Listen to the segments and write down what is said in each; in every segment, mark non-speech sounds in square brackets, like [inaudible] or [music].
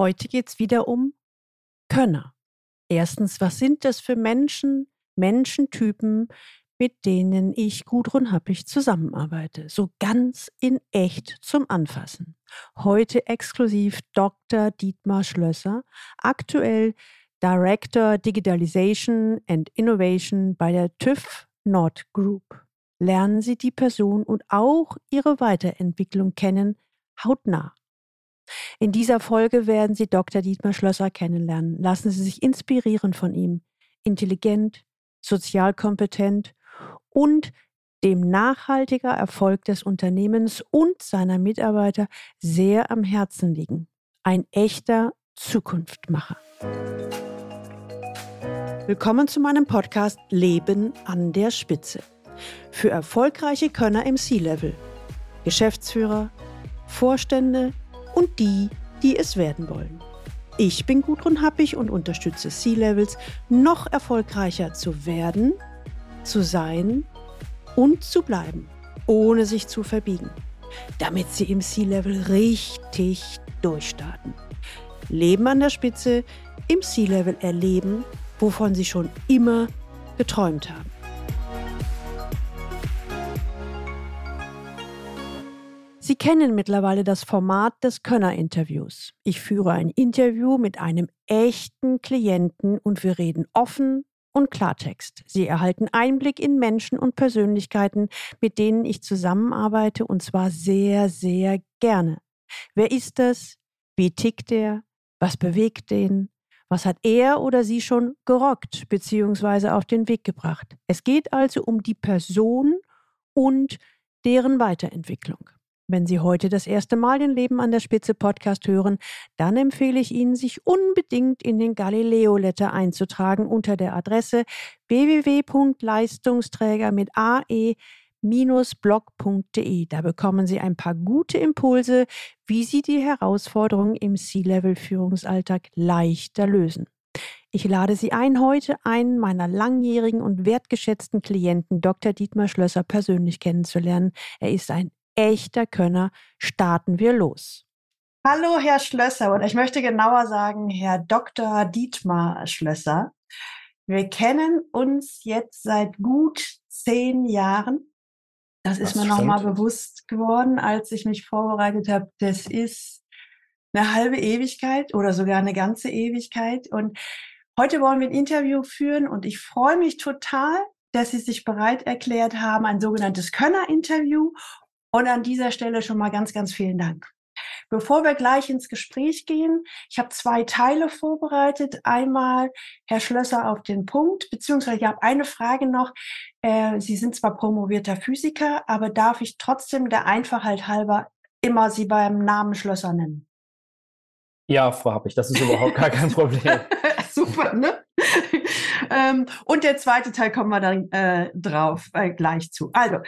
Heute geht es wieder um Könner. Erstens, was sind das für Menschen, Menschentypen, mit denen ich Gudrun Happig zusammenarbeite? So ganz in echt zum Anfassen. Heute exklusiv Dr. Dietmar Schlösser, aktuell Director Digitalization and Innovation bei der TÜV Nord Group. Lernen Sie die Person und auch ihre Weiterentwicklung kennen, hautnah. In dieser Folge werden Sie Dr. Dietmar Schlösser kennenlernen. Lassen Sie sich inspirieren von ihm. Intelligent, sozial kompetent und dem nachhaltiger Erfolg des Unternehmens und seiner Mitarbeiter sehr am Herzen liegen. Ein echter Zukunftmacher. Willkommen zu meinem Podcast Leben an der Spitze. Für erfolgreiche Könner im C-Level, Geschäftsführer, Vorstände, und die, die es werden wollen. Ich bin Gudrun Happig und unterstütze C-Levels, noch erfolgreicher zu werden, zu sein und zu bleiben, ohne sich zu verbiegen, damit sie im C-Level richtig durchstarten. Leben an der Spitze, im C-Level erleben, wovon sie schon immer geträumt haben. Sie kennen mittlerweile das Format des Könner-Interviews. Ich führe ein Interview mit einem echten Klienten und wir reden offen und Klartext. Sie erhalten Einblick in Menschen und Persönlichkeiten, mit denen ich zusammenarbeite und zwar sehr, sehr gerne. Wer ist das? Wie tickt er? Was bewegt den? Was hat er oder sie schon gerockt bzw. auf den Weg gebracht? Es geht also um die Person und deren Weiterentwicklung. Wenn Sie heute das erste Mal den Leben an der Spitze Podcast hören, dann empfehle ich Ihnen, sich unbedingt in den Galileo Letter einzutragen unter der Adresse www.leistungsträger mit ae blog.de. Da bekommen Sie ein paar gute Impulse, wie Sie die Herausforderungen im C-Level-Führungsalltag leichter lösen. Ich lade Sie ein, heute einen meiner langjährigen und wertgeschätzten Klienten, Dr. Dietmar Schlösser, persönlich kennenzulernen. Er ist ein echter Könner, starten wir los. Hallo, Herr Schlösser, oder ich möchte genauer sagen, Herr Dr. Dietmar Schlösser. Wir kennen uns jetzt seit gut zehn Jahren. Das, das ist mir nochmal bewusst geworden, als ich mich vorbereitet habe. Das ist eine halbe Ewigkeit oder sogar eine ganze Ewigkeit. Und heute wollen wir ein Interview führen und ich freue mich total, dass Sie sich bereit erklärt haben, ein sogenanntes Könner-Interview. Und an dieser Stelle schon mal ganz, ganz vielen Dank. Bevor wir gleich ins Gespräch gehen, ich habe zwei Teile vorbereitet. Einmal Herr Schlösser auf den Punkt, beziehungsweise ich habe eine Frage noch. Äh, Sie sind zwar promovierter Physiker, aber darf ich trotzdem der Einfachheit halber immer Sie beim Namen Schlösser nennen? Ja, Frau Happig, das ist überhaupt gar kein Problem. [laughs] Super, ne? ähm, und der zweite Teil kommen wir dann äh, drauf äh, gleich zu. Also,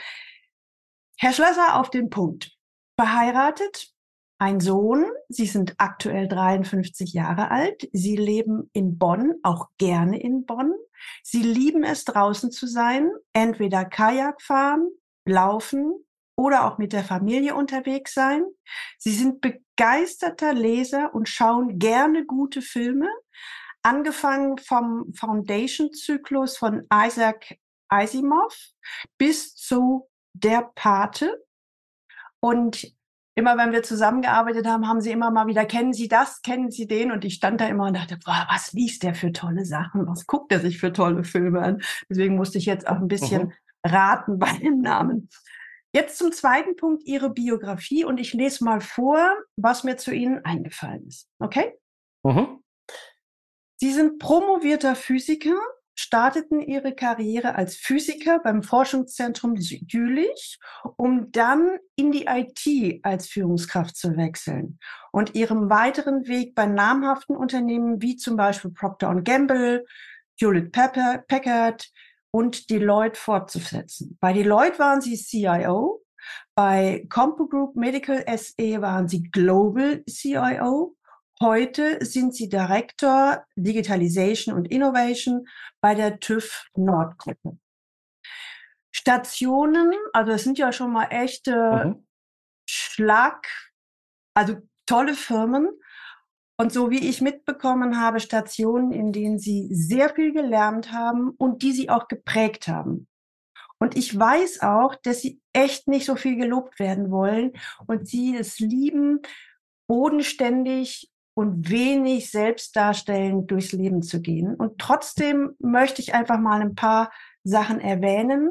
Herr Schlösser auf den Punkt. Verheiratet, ein Sohn. Sie sind aktuell 53 Jahre alt. Sie leben in Bonn, auch gerne in Bonn. Sie lieben es, draußen zu sein, entweder Kajak fahren, laufen oder auch mit der Familie unterwegs sein. Sie sind begeisterter Leser und schauen gerne gute Filme, angefangen vom Foundation-Zyklus von Isaac Asimov bis zu der Pate. Und immer wenn wir zusammengearbeitet haben, haben sie immer mal wieder, kennen Sie das, kennen Sie den? Und ich stand da immer und dachte, boah, was liest der für tolle Sachen? Was guckt er sich für tolle Filme an? Deswegen musste ich jetzt auch ein bisschen mhm. raten [laughs] bei dem Namen. Jetzt zum zweiten Punkt, Ihre Biografie. Und ich lese mal vor, was mir zu Ihnen eingefallen ist. Okay? Mhm. Sie sind promovierter Physiker, starteten ihre Karriere als Physiker beim Forschungszentrum Jülich, um dann in die IT als Führungskraft zu wechseln und ihrem weiteren Weg bei namhaften Unternehmen wie zum Beispiel Procter Gamble, Hewlett Packard und Deloitte fortzusetzen. Bei Deloitte waren sie CIO, bei Compo Group Medical SE waren sie Global CIO Heute sind Sie Direktor Digitalization und Innovation bei der TÜV Nordgruppe. Stationen, also es sind ja schon mal echte mhm. Schlag, also tolle Firmen. Und so wie ich mitbekommen habe, Stationen, in denen sie sehr viel gelernt haben und die sie auch geprägt haben. Und ich weiß auch, dass sie echt nicht so viel gelobt werden wollen und sie es lieben, bodenständig und wenig selbstdarstellend durchs Leben zu gehen. Und trotzdem möchte ich einfach mal ein paar Sachen erwähnen.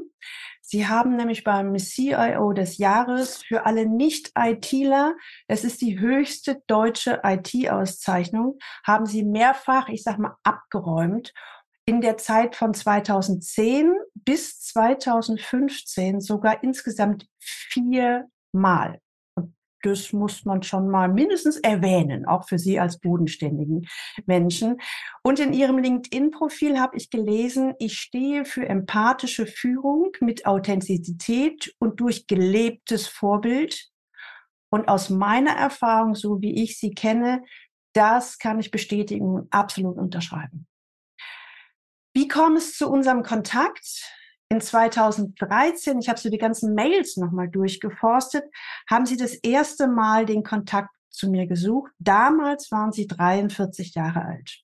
Sie haben nämlich beim CIO des Jahres für alle Nicht-ITler, es ist die höchste deutsche IT-Auszeichnung, haben Sie mehrfach, ich sag mal, abgeräumt. In der Zeit von 2010 bis 2015 sogar insgesamt viermal das muss man schon mal mindestens erwähnen, auch für Sie als bodenständigen Menschen. Und in Ihrem LinkedIn-Profil habe ich gelesen, ich stehe für empathische Führung mit Authentizität und durch gelebtes Vorbild. Und aus meiner Erfahrung, so wie ich sie kenne, das kann ich bestätigen und absolut unterschreiben. Wie kommt es zu unserem Kontakt? In 2013, ich habe so die ganzen Mails nochmal durchgeforstet, haben sie das erste Mal den Kontakt zu mir gesucht. Damals waren sie 43 Jahre alt.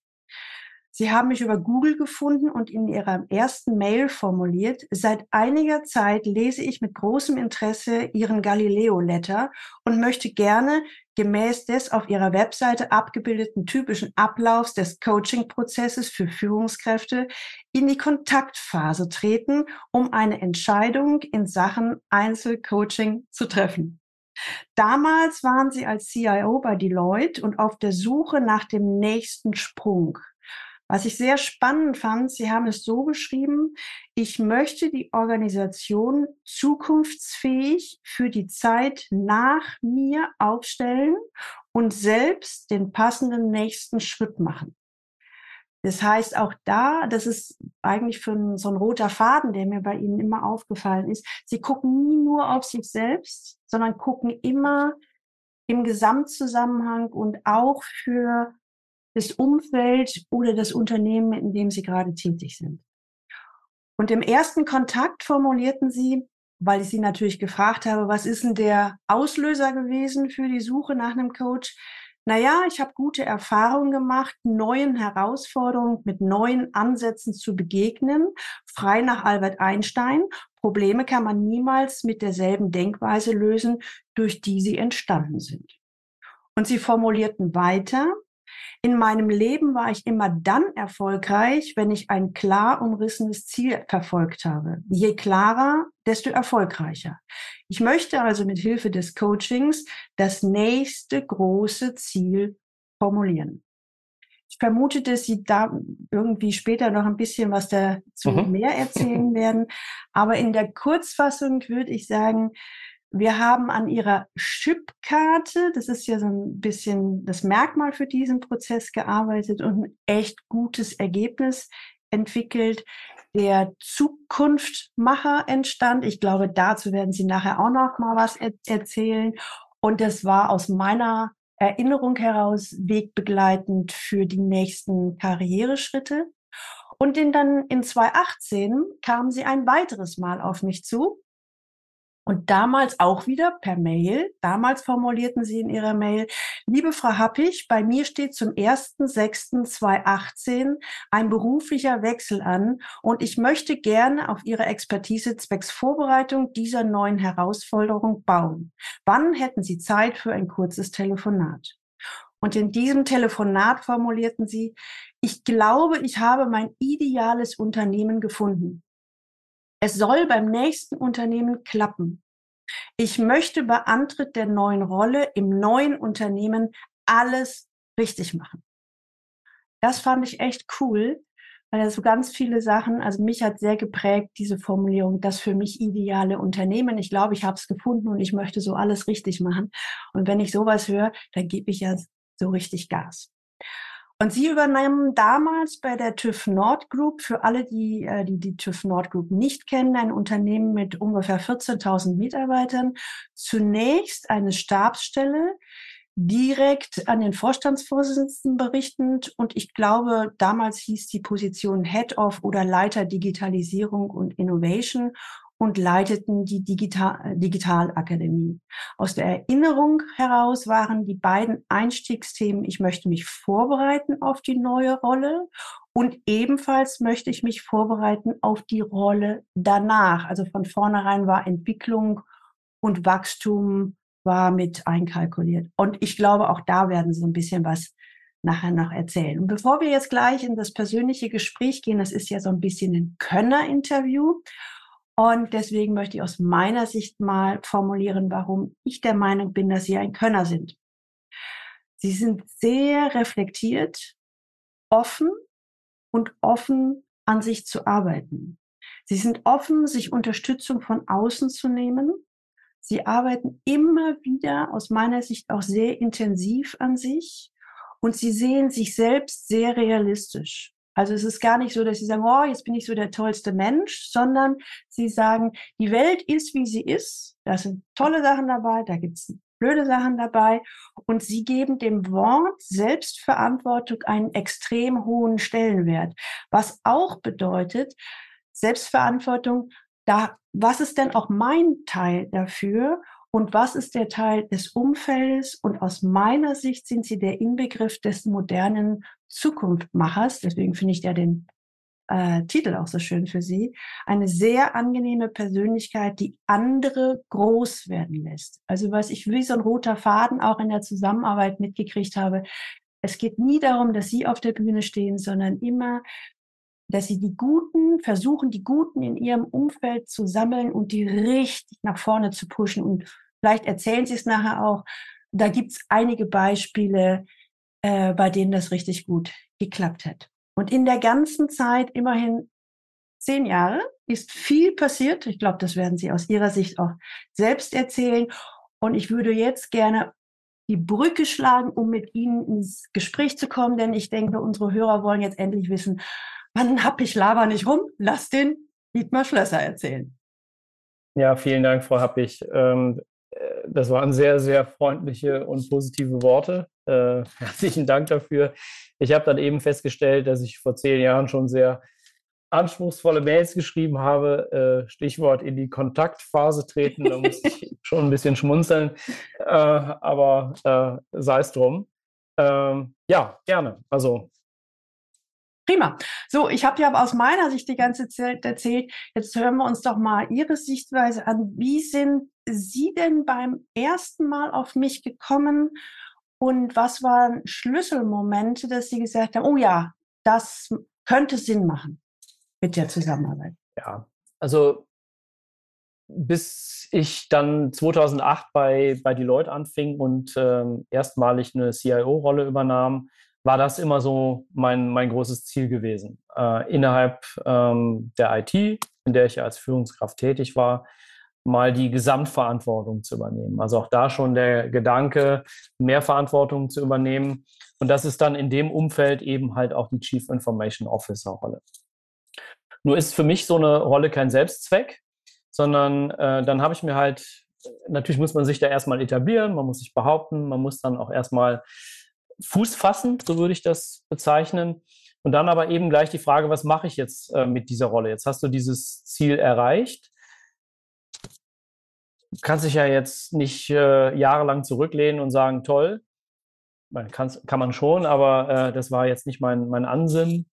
Sie haben mich über Google gefunden und in Ihrer ersten Mail formuliert, seit einiger Zeit lese ich mit großem Interesse Ihren Galileo-Letter und möchte gerne gemäß des auf Ihrer Webseite abgebildeten typischen Ablaufs des Coaching-Prozesses für Führungskräfte in die Kontaktphase treten, um eine Entscheidung in Sachen Einzelcoaching zu treffen. Damals waren Sie als CIO bei Deloitte und auf der Suche nach dem nächsten Sprung. Was ich sehr spannend fand, Sie haben es so beschrieben, ich möchte die Organisation zukunftsfähig für die Zeit nach mir aufstellen und selbst den passenden nächsten Schritt machen. Das heißt auch da, das ist eigentlich für so ein roter Faden, der mir bei Ihnen immer aufgefallen ist. Sie gucken nie nur auf sich selbst, sondern gucken immer im Gesamtzusammenhang und auch für das Umfeld oder das Unternehmen, in dem Sie gerade tätig sind. Und im ersten Kontakt formulierten Sie, weil ich Sie natürlich gefragt habe, was ist denn der Auslöser gewesen für die Suche nach einem Coach? Naja, ich habe gute Erfahrungen gemacht, neuen Herausforderungen mit neuen Ansätzen zu begegnen, frei nach Albert Einstein. Probleme kann man niemals mit derselben Denkweise lösen, durch die sie entstanden sind. Und sie formulierten weiter, in meinem Leben war ich immer dann erfolgreich, wenn ich ein klar umrissenes Ziel verfolgt habe. Je klarer, desto erfolgreicher. Ich möchte also mit Hilfe des Coachings das nächste große Ziel formulieren. Ich vermute, dass Sie da irgendwie später noch ein bisschen was dazu mhm. mehr erzählen werden. Aber in der Kurzfassung würde ich sagen, wir haben an ihrer Chipkarte, das ist ja so ein bisschen das Merkmal für diesen Prozess gearbeitet und ein echt gutes Ergebnis entwickelt. Der Zukunftmacher entstand. Ich glaube, dazu werden Sie nachher auch noch mal was er erzählen. Und das war aus meiner Erinnerung heraus wegbegleitend für die nächsten Karriereschritte. Und in dann in 2018 kamen sie ein weiteres Mal auf mich zu und damals auch wieder per Mail. Damals formulierten Sie in Ihrer Mail, liebe Frau Happig, bei mir steht zum 1.6.2018 ein beruflicher Wechsel an und ich möchte gerne auf Ihre Expertise zwecks Vorbereitung dieser neuen Herausforderung bauen. Wann hätten Sie Zeit für ein kurzes Telefonat? Und in diesem Telefonat formulierten Sie, ich glaube, ich habe mein ideales Unternehmen gefunden. Es soll beim nächsten Unternehmen klappen. Ich möchte bei Antritt der neuen Rolle im neuen Unternehmen alles richtig machen. Das fand ich echt cool, weil er so ganz viele Sachen, also mich hat sehr geprägt, diese Formulierung, das für mich ideale Unternehmen. Ich glaube, ich habe es gefunden und ich möchte so alles richtig machen. Und wenn ich sowas höre, dann gebe ich ja so richtig Gas. Und Sie übernahmen damals bei der TÜV Nord Group, für alle, die äh, die, die TÜV Nord Group nicht kennen, ein Unternehmen mit ungefähr 14.000 Mitarbeitern, zunächst eine Stabsstelle, direkt an den Vorstandsvorsitzenden berichtend. Und ich glaube, damals hieß die Position Head of oder Leiter Digitalisierung und Innovation. Und leiteten die Digital Digitalakademie. Aus der Erinnerung heraus waren die beiden Einstiegsthemen, ich möchte mich vorbereiten auf die neue Rolle und ebenfalls möchte ich mich vorbereiten auf die Rolle danach. Also von vornherein war Entwicklung und Wachstum war mit einkalkuliert. Und ich glaube, auch da werden Sie ein bisschen was nachher noch erzählen. Und bevor wir jetzt gleich in das persönliche Gespräch gehen, das ist ja so ein bisschen ein Könner-Interview. Und deswegen möchte ich aus meiner Sicht mal formulieren, warum ich der Meinung bin, dass Sie ein Könner sind. Sie sind sehr reflektiert, offen und offen an sich zu arbeiten. Sie sind offen, sich Unterstützung von außen zu nehmen Sie arbeiten immer wieder aus meiner Sicht auch sehr intensiv an sich und sie sehen sich selbst sehr realistisch. Also es ist gar nicht so, dass sie sagen, oh, jetzt bin ich so der tollste Mensch, sondern sie sagen, die Welt ist, wie sie ist. Da sind tolle Sachen dabei, da gibt es blöde Sachen dabei. Und sie geben dem Wort Selbstverantwortung einen extrem hohen Stellenwert. Was auch bedeutet, Selbstverantwortung da, was ist denn auch mein Teil dafür und was ist der Teil des Umfeldes? Und aus meiner Sicht sind sie der Inbegriff des modernen Zukunftmachers. Deswegen finde ich ja den äh, Titel auch so schön für Sie. Eine sehr angenehme Persönlichkeit, die andere groß werden lässt. Also was ich wie so ein roter Faden auch in der Zusammenarbeit mitgekriegt habe. Es geht nie darum, dass Sie auf der Bühne stehen, sondern immer dass sie die Guten versuchen, die Guten in ihrem Umfeld zu sammeln und die richtig nach vorne zu pushen. Und vielleicht erzählen sie es nachher auch. Da gibt es einige Beispiele, äh, bei denen das richtig gut geklappt hat. Und in der ganzen Zeit, immerhin zehn Jahre, ist viel passiert. Ich glaube, das werden Sie aus Ihrer Sicht auch selbst erzählen. Und ich würde jetzt gerne die Brücke schlagen, um mit Ihnen ins Gespräch zu kommen, denn ich denke, unsere Hörer wollen jetzt endlich wissen, Mann, hab ich laber nicht rum, lass den Dietmar Schlösser erzählen. Ja, vielen Dank, Frau Happig. Ähm, äh, das waren sehr, sehr freundliche und positive Worte. Äh, [laughs] herzlichen Dank dafür. Ich habe dann eben festgestellt, dass ich vor zehn Jahren schon sehr anspruchsvolle Mails geschrieben habe. Äh, Stichwort in die Kontaktphase treten. Da muss ich [laughs] schon ein bisschen schmunzeln. Äh, aber äh, sei es drum. Ähm, ja, gerne. Also Prima. So, ich habe ja aus meiner Sicht die ganze Zeit erzählt. Jetzt hören wir uns doch mal Ihre Sichtweise an. Wie sind Sie denn beim ersten Mal auf mich gekommen? Und was waren Schlüsselmomente, dass Sie gesagt haben, oh ja, das könnte Sinn machen mit der Zusammenarbeit? Ja, also bis ich dann 2008 bei, bei Deloitte anfing und ähm, erstmalig eine CIO-Rolle übernahm, war das immer so mein, mein großes Ziel gewesen. Äh, innerhalb ähm, der IT, in der ich als Führungskraft tätig war, mal die Gesamtverantwortung zu übernehmen. Also auch da schon der Gedanke, mehr Verantwortung zu übernehmen. Und das ist dann in dem Umfeld eben halt auch die Chief Information Officer Rolle. Nur ist für mich so eine Rolle kein Selbstzweck, sondern äh, dann habe ich mir halt, natürlich muss man sich da erstmal etablieren, man muss sich behaupten, man muss dann auch erstmal Fuß fassen, so würde ich das bezeichnen. Und dann aber eben gleich die Frage, was mache ich jetzt äh, mit dieser Rolle? Jetzt hast du dieses Ziel erreicht. Du kannst dich ja jetzt nicht äh, jahrelang zurücklehnen und sagen, toll, man kann man schon, aber äh, das war jetzt nicht mein, mein Ansinnen,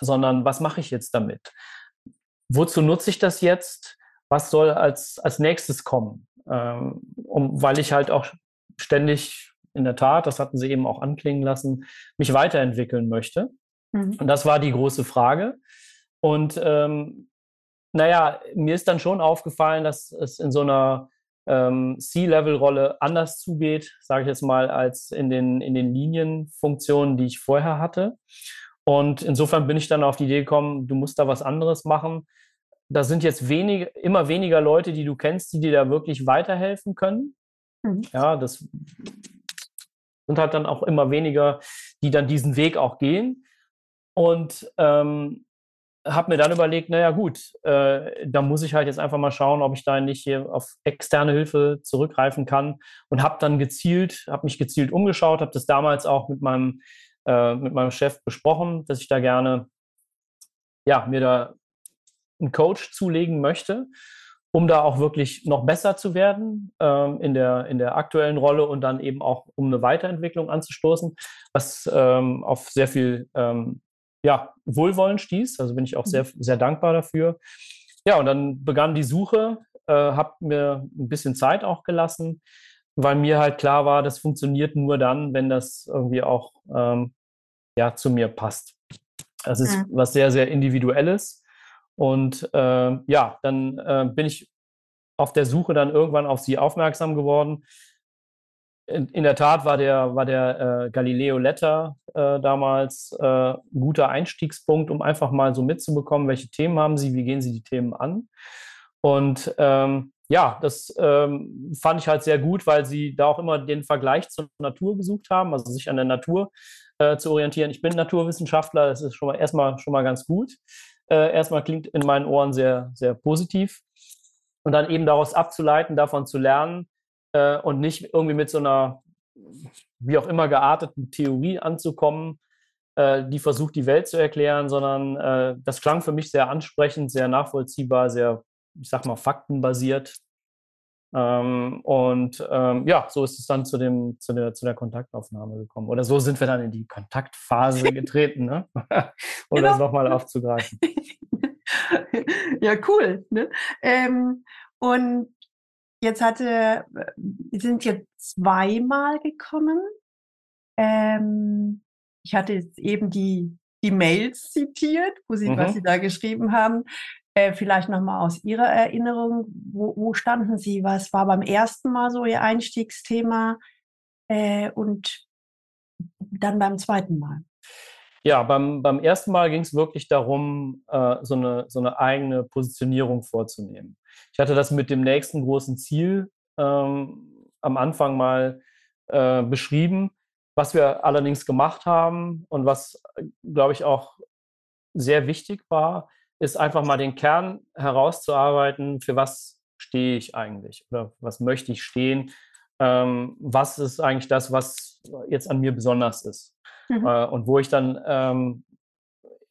sondern was mache ich jetzt damit? Wozu nutze ich das jetzt? Was soll als, als nächstes kommen? Ähm, um, weil ich halt auch ständig in der Tat, das hatten Sie eben auch anklingen lassen, mich weiterentwickeln möchte. Mhm. Und das war die große Frage. Und ähm, naja, mir ist dann schon aufgefallen, dass es in so einer ähm, C-Level-Rolle anders zugeht, sage ich jetzt mal, als in den, in den Linienfunktionen, die ich vorher hatte. Und insofern bin ich dann auf die Idee gekommen, du musst da was anderes machen. Da sind jetzt wenig, immer weniger Leute, die du kennst, die dir da wirklich weiterhelfen können. Mhm. Ja, das sind halt dann auch immer weniger, die dann diesen Weg auch gehen. Und ähm, habe mir dann überlegt, naja gut, äh, da muss ich halt jetzt einfach mal schauen, ob ich da nicht hier auf externe Hilfe zurückgreifen kann und habe dann gezielt, habe mich gezielt umgeschaut, habe das damals auch mit meinem, äh, mit meinem Chef besprochen, dass ich da gerne, ja, mir da einen Coach zulegen möchte um da auch wirklich noch besser zu werden ähm, in, der, in der aktuellen Rolle und dann eben auch um eine Weiterentwicklung anzustoßen, was ähm, auf sehr viel ähm, ja, Wohlwollen stieß. Also bin ich auch sehr, mhm. sehr dankbar dafür. Ja, und dann begann die Suche, äh, habe mir ein bisschen Zeit auch gelassen, weil mir halt klar war, das funktioniert nur dann, wenn das irgendwie auch ähm, ja, zu mir passt. Das ist mhm. was sehr, sehr Individuelles. Und äh, ja, dann äh, bin ich auf der Suche dann irgendwann auf sie aufmerksam geworden. In, in der Tat war der, war der äh, Galileo Letter äh, damals äh, ein guter Einstiegspunkt, um einfach mal so mitzubekommen, welche Themen haben sie, wie gehen sie die Themen an. Und ähm, ja, das ähm, fand ich halt sehr gut, weil sie da auch immer den Vergleich zur Natur gesucht haben, also sich an der Natur äh, zu orientieren. Ich bin Naturwissenschaftler, das ist schon mal erstmal schon mal ganz gut äh, erstmal klingt in meinen Ohren sehr, sehr positiv. Und dann eben daraus abzuleiten, davon zu lernen äh, und nicht irgendwie mit so einer, wie auch immer gearteten Theorie anzukommen, äh, die versucht, die Welt zu erklären, sondern äh, das klang für mich sehr ansprechend, sehr nachvollziehbar, sehr, ich sag mal, faktenbasiert. Ähm, und ähm, ja, so ist es dann zu, dem, zu, der, zu der Kontaktaufnahme gekommen. Oder so sind wir dann in die Kontaktphase [laughs] getreten, ne? [laughs] um genau. das nochmal aufzugreifen. [laughs] ja, cool. Ne? Ähm, und jetzt hatte, wir sind jetzt zweimal gekommen. Ähm, ich hatte jetzt eben die, die Mails zitiert, wo Sie, mhm. was Sie da geschrieben haben. Äh, vielleicht nochmal aus Ihrer Erinnerung, wo, wo, standen Sie? Was war beim ersten Mal so Ihr Einstiegsthema äh, und dann beim zweiten Mal? Ja, beim, beim ersten Mal ging es wirklich darum, äh, so, eine, so eine eigene Positionierung vorzunehmen. Ich hatte das mit dem nächsten großen Ziel ähm, am Anfang mal äh, beschrieben, was wir allerdings gemacht haben und was, äh, glaube ich, auch sehr wichtig war, ist einfach mal den Kern herauszuarbeiten, für was stehe ich eigentlich oder was möchte ich stehen, ähm, was ist eigentlich das, was jetzt an mir besonders ist mhm. äh, und wo ich dann ähm,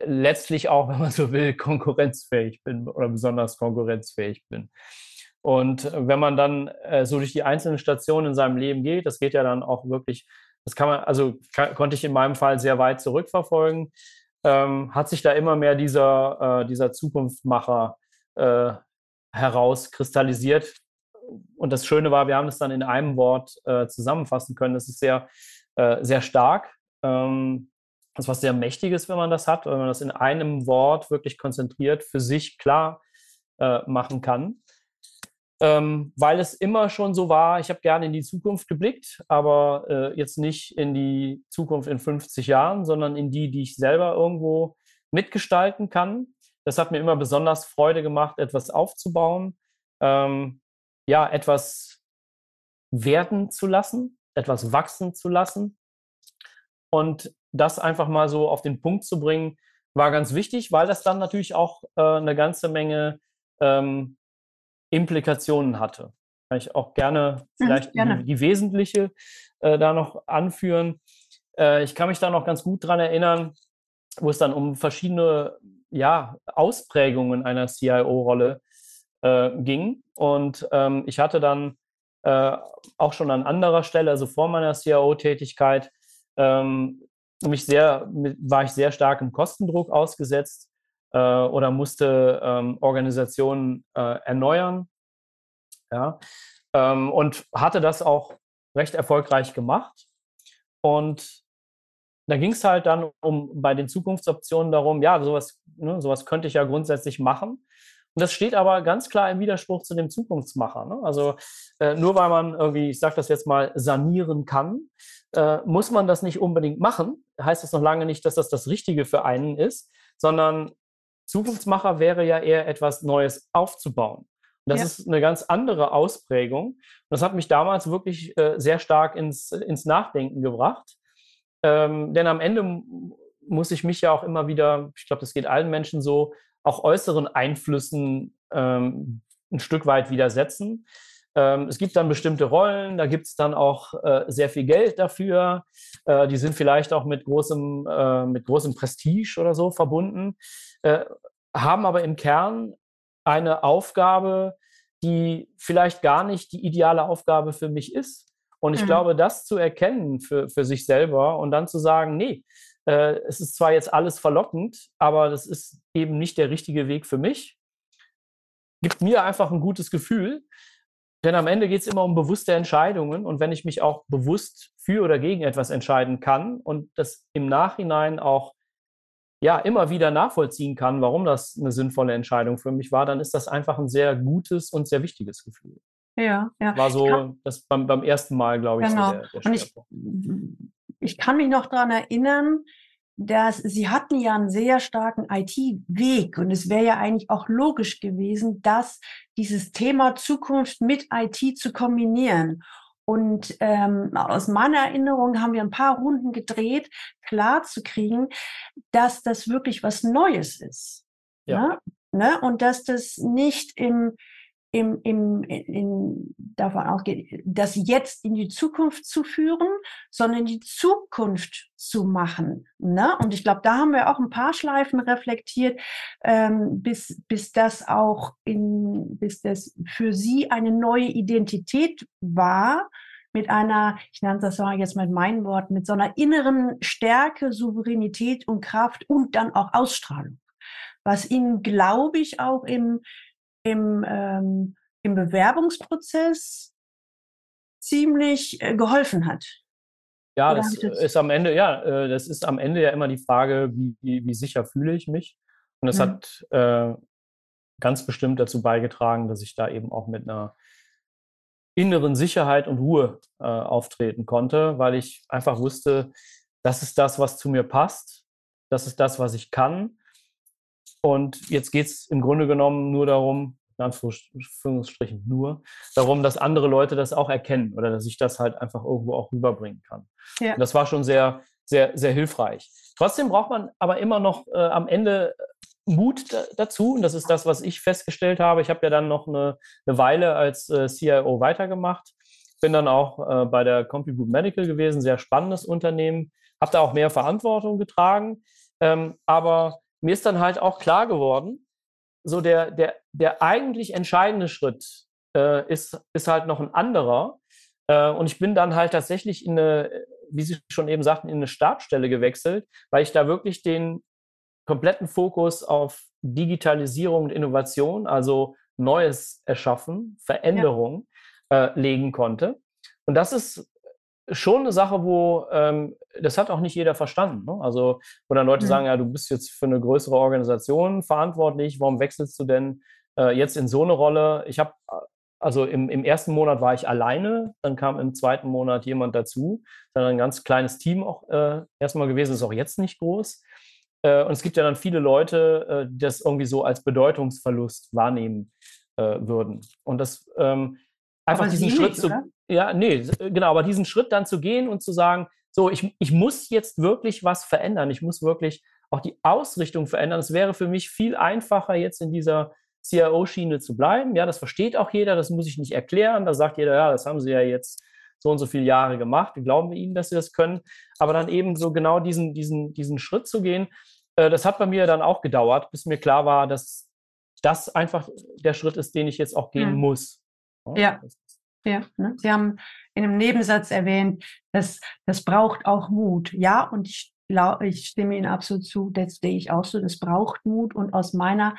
letztlich auch, wenn man so will, [laughs] konkurrenzfähig bin oder besonders konkurrenzfähig bin. Und wenn man dann äh, so durch die einzelnen Stationen in seinem Leben geht, das geht ja dann auch wirklich, das kann man, also kann, konnte ich in meinem Fall sehr weit zurückverfolgen ähm, hat sich da immer mehr dieser, äh, dieser Zukunftsmacher äh, herauskristallisiert. Und das Schöne war, wir haben es dann in einem Wort äh, zusammenfassen können. Das ist sehr, äh, sehr stark. Ähm, das ist was sehr Mächtiges, wenn man das hat, wenn man das in einem Wort wirklich konzentriert für sich klar äh, machen kann ähm, weil es immer schon so war, ich habe gerne in die Zukunft geblickt, aber äh, jetzt nicht in die Zukunft in 50 Jahren, sondern in die, die ich selber irgendwo mitgestalten kann. Das hat mir immer besonders Freude gemacht, etwas aufzubauen, ähm, ja, etwas werden zu lassen, etwas wachsen zu lassen. Und das einfach mal so auf den Punkt zu bringen, war ganz wichtig, weil das dann natürlich auch äh, eine ganze Menge ähm, Implikationen hatte. Kann ich auch gerne mhm, vielleicht gerne. Die, die, wesentliche äh, da noch anführen. Äh, ich kann mich da noch ganz gut dran erinnern, wo es dann um verschiedene ja, Ausprägungen einer CIO-Rolle äh, ging. Und ähm, ich hatte dann äh, auch schon an anderer Stelle, also vor meiner CIO-Tätigkeit, ähm, mich sehr, war ich sehr stark im Kostendruck ausgesetzt äh, oder musste ähm, Organisationen äh, erneuern. Ja, ähm, und hatte das auch recht erfolgreich gemacht. Und da ging es halt dann um bei den Zukunftsoptionen darum, ja, sowas, ne, sowas könnte ich ja grundsätzlich machen. Und das steht aber ganz klar im Widerspruch zu dem Zukunftsmacher. Ne? Also äh, nur weil man irgendwie, ich sage das jetzt mal, sanieren kann, äh, muss man das nicht unbedingt machen. Heißt das noch lange nicht, dass das das Richtige für einen ist, sondern Zukunftsmacher wäre ja eher etwas Neues aufzubauen. Und das ja. ist eine ganz andere Ausprägung. Und das hat mich damals wirklich äh, sehr stark ins, ins Nachdenken gebracht. Ähm, denn am Ende muss ich mich ja auch immer wieder, ich glaube, das geht allen Menschen so, auch äußeren Einflüssen ähm, ein Stück weit widersetzen. Ähm, es gibt dann bestimmte Rollen, da gibt es dann auch äh, sehr viel Geld dafür. Äh, die sind vielleicht auch mit großem, äh, mit großem Prestige oder so verbunden, äh, haben aber im Kern eine Aufgabe, die vielleicht gar nicht die ideale Aufgabe für mich ist. Und ich mhm. glaube, das zu erkennen für, für sich selber und dann zu sagen, nee, äh, es ist zwar jetzt alles verlockend, aber das ist eben nicht der richtige Weg für mich, gibt mir einfach ein gutes Gefühl. Denn am Ende geht es immer um bewusste Entscheidungen. Und wenn ich mich auch bewusst für oder gegen etwas entscheiden kann und das im Nachhinein auch ja immer wieder nachvollziehen kann, warum das eine sinnvolle Entscheidung für mich war, dann ist das einfach ein sehr gutes und sehr wichtiges Gefühl. Ja, ja. War so kann, das beim, beim ersten Mal, glaube ich, genau. so der, der und ich, ich kann mich noch daran erinnern, dass sie hatten ja einen sehr starken IT-Weg und es wäre ja eigentlich auch logisch gewesen, dass dieses Thema Zukunft mit IT zu kombinieren. Und ähm, aus meiner Erinnerung haben wir ein paar Runden gedreht, klar zu kriegen, dass das wirklich was Neues ist. Ja. Ne? ne? Und dass das nicht im im, im, in, davon ausgeht, das jetzt in die Zukunft zu führen, sondern die Zukunft zu machen. Ne? Und ich glaube, da haben wir auch ein paar Schleifen reflektiert, ähm, bis, bis das auch in, bis das für sie eine neue Identität war, mit einer, ich nenne das mal jetzt mit meinen Worten, mit so einer inneren Stärke, Souveränität und Kraft und dann auch Ausstrahlung. Was ihnen, glaube ich, auch im, im, ähm, im Bewerbungsprozess ziemlich äh, geholfen hat. Ja, Oder das ist am Ende, ja, äh, das ist am Ende ja immer die Frage, wie, wie, wie sicher fühle ich mich. Und es mhm. hat äh, ganz bestimmt dazu beigetragen, dass ich da eben auch mit einer inneren Sicherheit und Ruhe äh, auftreten konnte, weil ich einfach wusste, das ist das, was zu mir passt, das ist das, was ich kann und jetzt geht es im Grunde genommen nur darum, in Anführungsstrichen nur, darum, dass andere Leute das auch erkennen oder dass ich das halt einfach irgendwo auch rüberbringen kann. Ja. das war schon sehr, sehr, sehr hilfreich. Trotzdem braucht man aber immer noch äh, am Ende Mut dazu. Und das ist das, was ich festgestellt habe. Ich habe ja dann noch eine, eine Weile als äh, CIO weitergemacht. Bin dann auch äh, bei der CompuGroup Medical gewesen, sehr spannendes Unternehmen. Habe da auch mehr Verantwortung getragen. Ähm, aber mir ist dann halt auch klar geworden, so der, der, der eigentlich entscheidende Schritt äh, ist, ist halt noch ein anderer. Äh, und ich bin dann halt tatsächlich in eine, wie Sie schon eben sagten, in eine Startstelle gewechselt, weil ich da wirklich den kompletten Fokus auf Digitalisierung und Innovation, also Neues erschaffen, Veränderung ja. äh, legen konnte. Und das ist schon eine Sache, wo ähm, das hat auch nicht jeder verstanden. Ne? Also, wo dann Leute mhm. sagen, ja, du bist jetzt für eine größere Organisation verantwortlich, warum wechselst du denn äh, jetzt in so eine Rolle? Ich habe, also im, im ersten Monat war ich alleine, dann kam im zweiten Monat jemand dazu, dann ein ganz kleines Team auch äh, erstmal gewesen, ist auch jetzt nicht groß. Äh, und es gibt ja dann viele Leute, äh, die das irgendwie so als Bedeutungsverlust wahrnehmen äh, würden. Und das ähm, einfach Aber diesen Schritt nicht, zu. Oder? Ja, nee, genau, aber diesen Schritt dann zu gehen und zu sagen, so, ich, ich muss jetzt wirklich was verändern. Ich muss wirklich auch die Ausrichtung verändern. Es wäre für mich viel einfacher, jetzt in dieser CIO-Schiene zu bleiben. Ja, das versteht auch jeder, das muss ich nicht erklären. Da sagt jeder, ja, das haben sie ja jetzt so und so viele Jahre gemacht. Wir glauben ihnen, dass sie das können. Aber dann eben so genau diesen, diesen, diesen Schritt zu gehen, äh, das hat bei mir dann auch gedauert, bis mir klar war, dass das einfach der Schritt ist, den ich jetzt auch gehen hm. muss. Ja. Ja, ne? Sie haben in einem Nebensatz erwähnt, dass das braucht auch Mut. Ja, und ich, ich stimme Ihnen absolut zu, das sehe ich auch so, das braucht Mut. Und aus meiner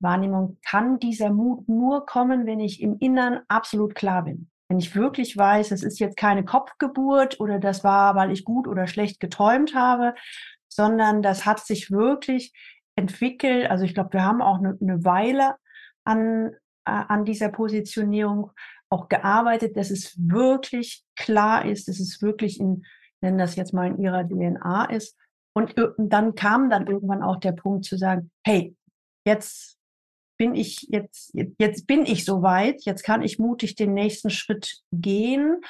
Wahrnehmung kann dieser Mut nur kommen, wenn ich im Innern absolut klar bin. Wenn ich wirklich weiß, es ist jetzt keine Kopfgeburt oder das war, weil ich gut oder schlecht geträumt habe, sondern das hat sich wirklich entwickelt. Also ich glaube, wir haben auch eine, eine Weile an, äh, an dieser Positionierung auch gearbeitet, dass es wirklich klar ist, dass es wirklich in, nennen das jetzt mal in ihrer DNA ist. Und dann kam dann irgendwann auch der Punkt zu sagen, hey, jetzt bin ich jetzt, jetzt bin ich soweit, jetzt kann ich mutig den nächsten Schritt gehen.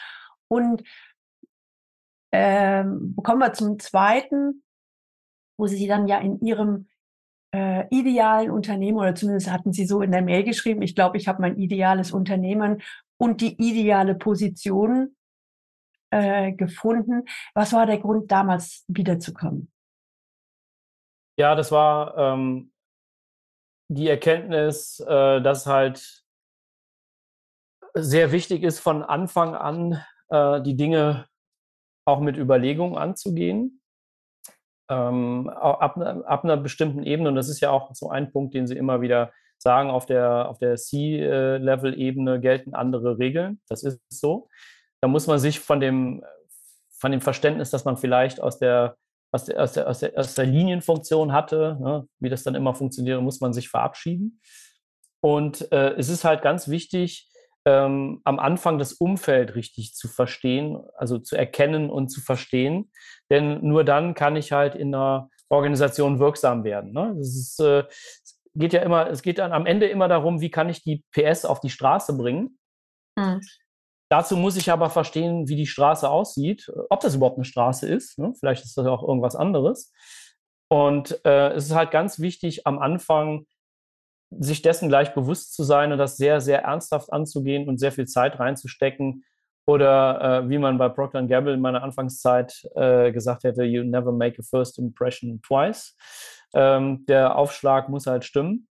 Und ähm, kommen wir zum zweiten, wo sie dann ja in ihrem äh, idealen Unternehmen oder zumindest hatten sie so in der Mail geschrieben, ich glaube, ich habe mein ideales Unternehmen und die ideale Position äh, gefunden. Was war der Grund, damals wiederzukommen? Ja, das war ähm, die Erkenntnis, äh, dass halt sehr wichtig ist, von Anfang an äh, die Dinge auch mit Überlegungen anzugehen. Ähm, ab, ab, einer bestimmten Ebene, und das ist ja auch so ein Punkt, den Sie immer wieder sagen, auf der, auf der C-Level-Ebene gelten andere Regeln. Das ist so. Da muss man sich von dem, von dem Verständnis, dass man vielleicht aus der, aus der, aus der, aus der, aus der Linienfunktion hatte, ne, wie das dann immer funktioniert, muss man sich verabschieden. Und äh, es ist halt ganz wichtig, ähm, am Anfang das Umfeld richtig zu verstehen, also zu erkennen und zu verstehen. Denn nur dann kann ich halt in einer Organisation wirksam werden. Ne? Das ist, äh, geht ja immer, es geht dann am Ende immer darum, wie kann ich die PS auf die Straße bringen. Mhm. Dazu muss ich aber verstehen, wie die Straße aussieht, ob das überhaupt eine Straße ist. Ne? Vielleicht ist das auch irgendwas anderes. Und äh, es ist halt ganz wichtig, am Anfang sich dessen gleich bewusst zu sein und das sehr, sehr ernsthaft anzugehen und sehr viel Zeit reinzustecken. Oder äh, wie man bei Procter Gamble in meiner Anfangszeit äh, gesagt hätte, you never make a first impression twice. Ähm, der Aufschlag muss halt stimmen.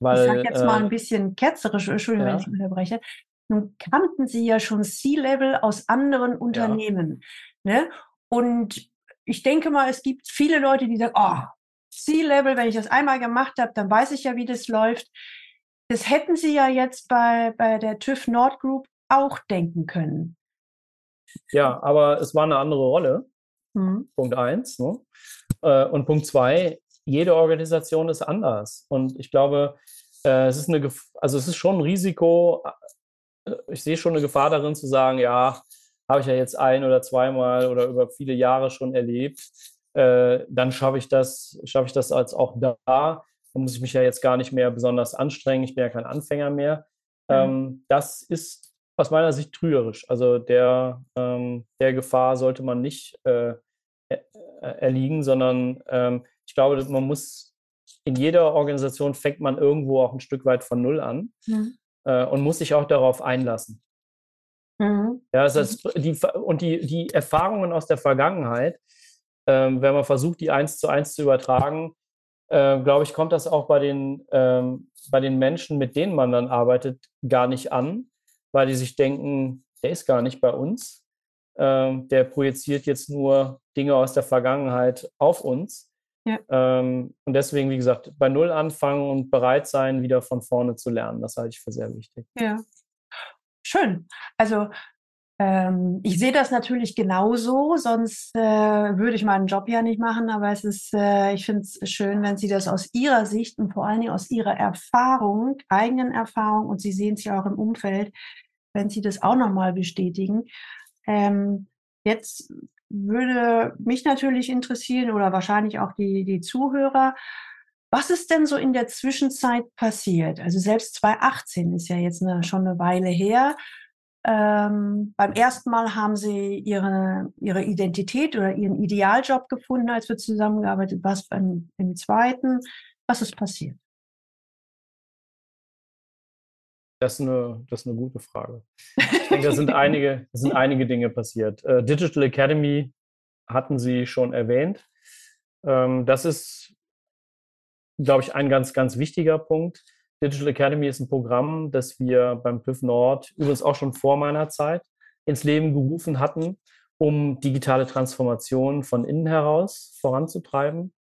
Weil, ich sage jetzt mal ein äh, bisschen ketzerisch, Entschuldigung, ja. wenn ich unterbreche. Nun kannten Sie ja schon C-Level aus anderen Unternehmen. Ja. Ne? Und ich denke mal, es gibt viele Leute, die sagen, oh, C-Level, wenn ich das einmal gemacht habe, dann weiß ich ja, wie das läuft. Das hätten Sie ja jetzt bei, bei der TÜV Nord Group auch denken können. Ja, aber es war eine andere Rolle. Mhm. Punkt eins. Ne? Äh, und Punkt zwei, jede Organisation ist anders. Und ich glaube, äh, es ist eine, also es ist schon ein Risiko. Äh, ich sehe schon eine Gefahr darin zu sagen, ja, habe ich ja jetzt ein oder zweimal oder über viele Jahre schon erlebt äh, dann schaffe ich das, schaffe ich das als auch da. Da muss ich mich ja jetzt gar nicht mehr besonders anstrengen. Ich bin ja kein Anfänger mehr. Mhm. Ähm, das ist aus meiner Sicht trügerisch. Also der, ähm, der Gefahr sollte man nicht äh, erliegen, sondern ähm, ich glaube, man muss in jeder Organisation fängt man irgendwo auch ein Stück weit von Null an mhm. äh, und muss sich auch darauf einlassen. Mhm. Ja, das heißt, die, und die, die Erfahrungen aus der Vergangenheit, ähm, wenn man versucht, die eins zu eins zu übertragen, äh, glaube ich, kommt das auch bei den, ähm, bei den Menschen, mit denen man dann arbeitet, gar nicht an, weil die sich denken, der ist gar nicht bei uns. Ähm, der projiziert jetzt nur Dinge aus der Vergangenheit auf uns. Ja. Ähm, und deswegen, wie gesagt, bei Null anfangen und bereit sein, wieder von vorne zu lernen. Das halte ich für sehr wichtig. Ja. Schön. Also ähm, ich sehe das natürlich genauso, sonst äh, würde ich meinen Job ja nicht machen, aber es ist, äh, ich finde es schön, wenn Sie das aus Ihrer Sicht und vor allen Dingen aus Ihrer Erfahrung, eigenen Erfahrung, und Sie sehen es ja auch im Umfeld, wenn Sie das auch nochmal bestätigen. Ähm, jetzt würde mich natürlich interessieren oder wahrscheinlich auch die, die Zuhörer, was ist denn so in der Zwischenzeit passiert? Also selbst 2018 ist ja jetzt eine, schon eine Weile her. Ähm, beim ersten Mal haben sie ihre, ihre Identität oder ihren Idealjob gefunden, als wir zusammengearbeitet haben. Was beim, im zweiten? Was ist passiert? Das ist, eine, das ist eine gute Frage. Ich denke, da sind [laughs] einige, das sind einige Dinge passiert. Äh, Digital Academy hatten Sie schon erwähnt. Ähm, das ist, glaube ich, ein ganz, ganz wichtiger Punkt. Digital Academy ist ein Programm, das wir beim PIF Nord übrigens auch schon vor meiner Zeit ins Leben gerufen hatten, um digitale Transformation von innen heraus voranzutreiben.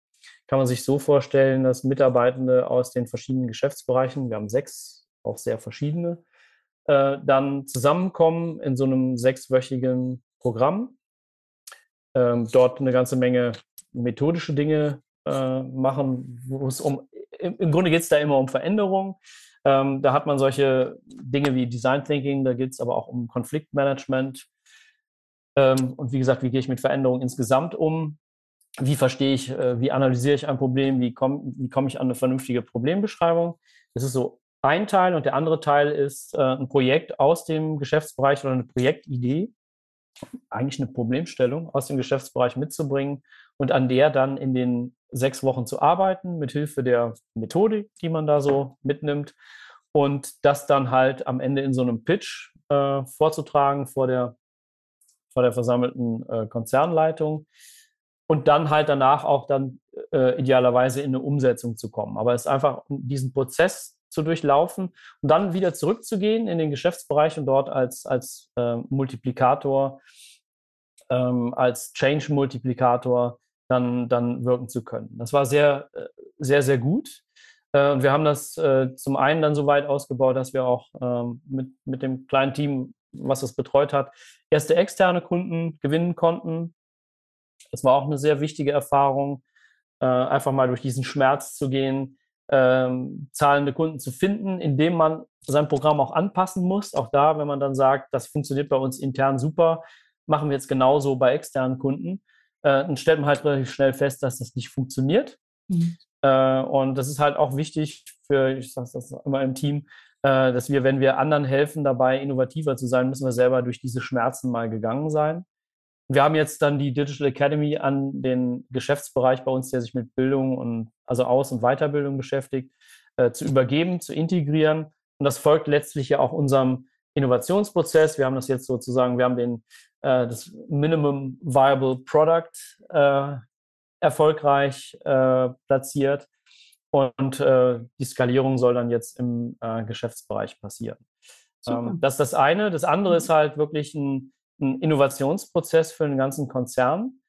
Kann man sich so vorstellen, dass Mitarbeitende aus den verschiedenen Geschäftsbereichen, wir haben sechs, auch sehr verschiedene, äh, dann zusammenkommen in so einem sechswöchigen Programm, ähm, dort eine ganze Menge methodische Dinge äh, machen, wo es um im, Grunde geht es da immer um Veränderung. Ähm, da hat man solche Dinge wie Design Thinking, da geht es aber auch um Konfliktmanagement. Ähm, und wie gesagt, wie gehe ich mit Veränderungen insgesamt um? Wie verstehe ich, äh, wie analysiere ich ein Problem? Wie komme wie komm ich an eine vernünftige Problembeschreibung? Das ist so ein Teil und der andere Teil ist äh, ein Projekt aus dem Geschäftsbereich oder eine Projektidee, eigentlich eine Problemstellung aus dem Geschäftsbereich mitzubringen und an der dann in den sechs Wochen zu arbeiten, mit Hilfe der Methodik, die man da so mitnimmt und das dann halt am Ende in so einem Pitch äh, vorzutragen vor der, vor der versammelten äh, Konzernleitung und dann halt danach auch dann äh, idealerweise in eine Umsetzung zu kommen. Aber es ist einfach, diesen Prozess zu durchlaufen und dann wieder zurückzugehen in den Geschäftsbereich und dort als, als äh, Multiplikator, ähm, als Change-Multiplikator dann, dann wirken zu können. Das war sehr, äh, sehr, sehr gut. Äh, und wir haben das äh, zum einen dann so weit ausgebaut, dass wir auch ähm, mit, mit dem kleinen Team, was es betreut hat, erste externe Kunden gewinnen konnten. Das war auch eine sehr wichtige Erfahrung, einfach mal durch diesen Schmerz zu gehen, ähm, zahlende Kunden zu finden, indem man sein Programm auch anpassen muss. Auch da, wenn man dann sagt, das funktioniert bei uns intern super, machen wir jetzt genauso bei externen Kunden, äh, dann stellt man halt relativ schnell fest, dass das nicht funktioniert. Mhm. Äh, und das ist halt auch wichtig für, ich sage das immer im Team, äh, dass wir, wenn wir anderen helfen, dabei innovativer zu sein, müssen wir selber durch diese Schmerzen mal gegangen sein. Wir haben jetzt dann die Digital Academy an den Geschäftsbereich bei uns, der sich mit Bildung und also Aus- und Weiterbildung beschäftigt, äh, zu übergeben, zu integrieren. Und das folgt letztlich ja auch unserem Innovationsprozess. Wir haben das jetzt sozusagen, wir haben den, äh, das Minimum Viable Product äh, erfolgreich äh, platziert und äh, die Skalierung soll dann jetzt im äh, Geschäftsbereich passieren. Ähm, das ist das eine. Das andere ist halt wirklich ein, ein Innovationsprozess für den ganzen Konzern,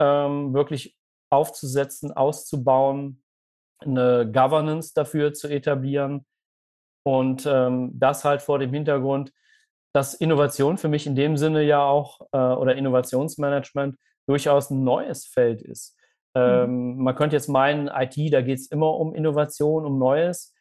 ähm, wirklich aufzusetzen, auszubauen, eine Governance dafür zu etablieren, und ähm, das halt vor dem Hintergrund, dass Innovation für mich in dem Sinne ja auch äh, oder Innovationsmanagement durchaus ein neues Feld ist. Mhm. Ähm, mhm. Man könnte jetzt meinen, IT, da geht es immer um Innovation, um Neues.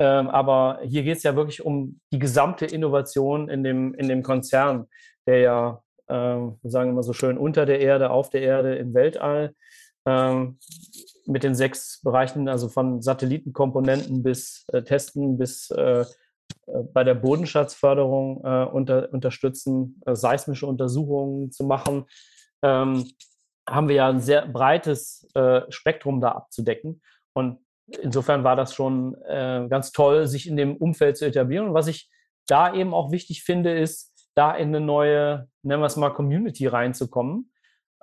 Ähm, aber hier geht es ja wirklich um die gesamte Innovation in dem, in dem Konzern, der ja, äh, wir sagen immer so schön, unter der Erde, auf der Erde, im Weltall ähm, mit den sechs Bereichen, also von Satellitenkomponenten bis äh, Testen bis äh, äh, bei der Bodenschatzförderung äh, unter, unterstützen, äh, seismische Untersuchungen zu machen, ähm, haben wir ja ein sehr breites äh, Spektrum da abzudecken. Und insofern war das schon ganz toll, sich in dem Umfeld zu etablieren. Und was ich da eben auch wichtig finde, ist, da in eine neue, nennen wir es mal, Community reinzukommen.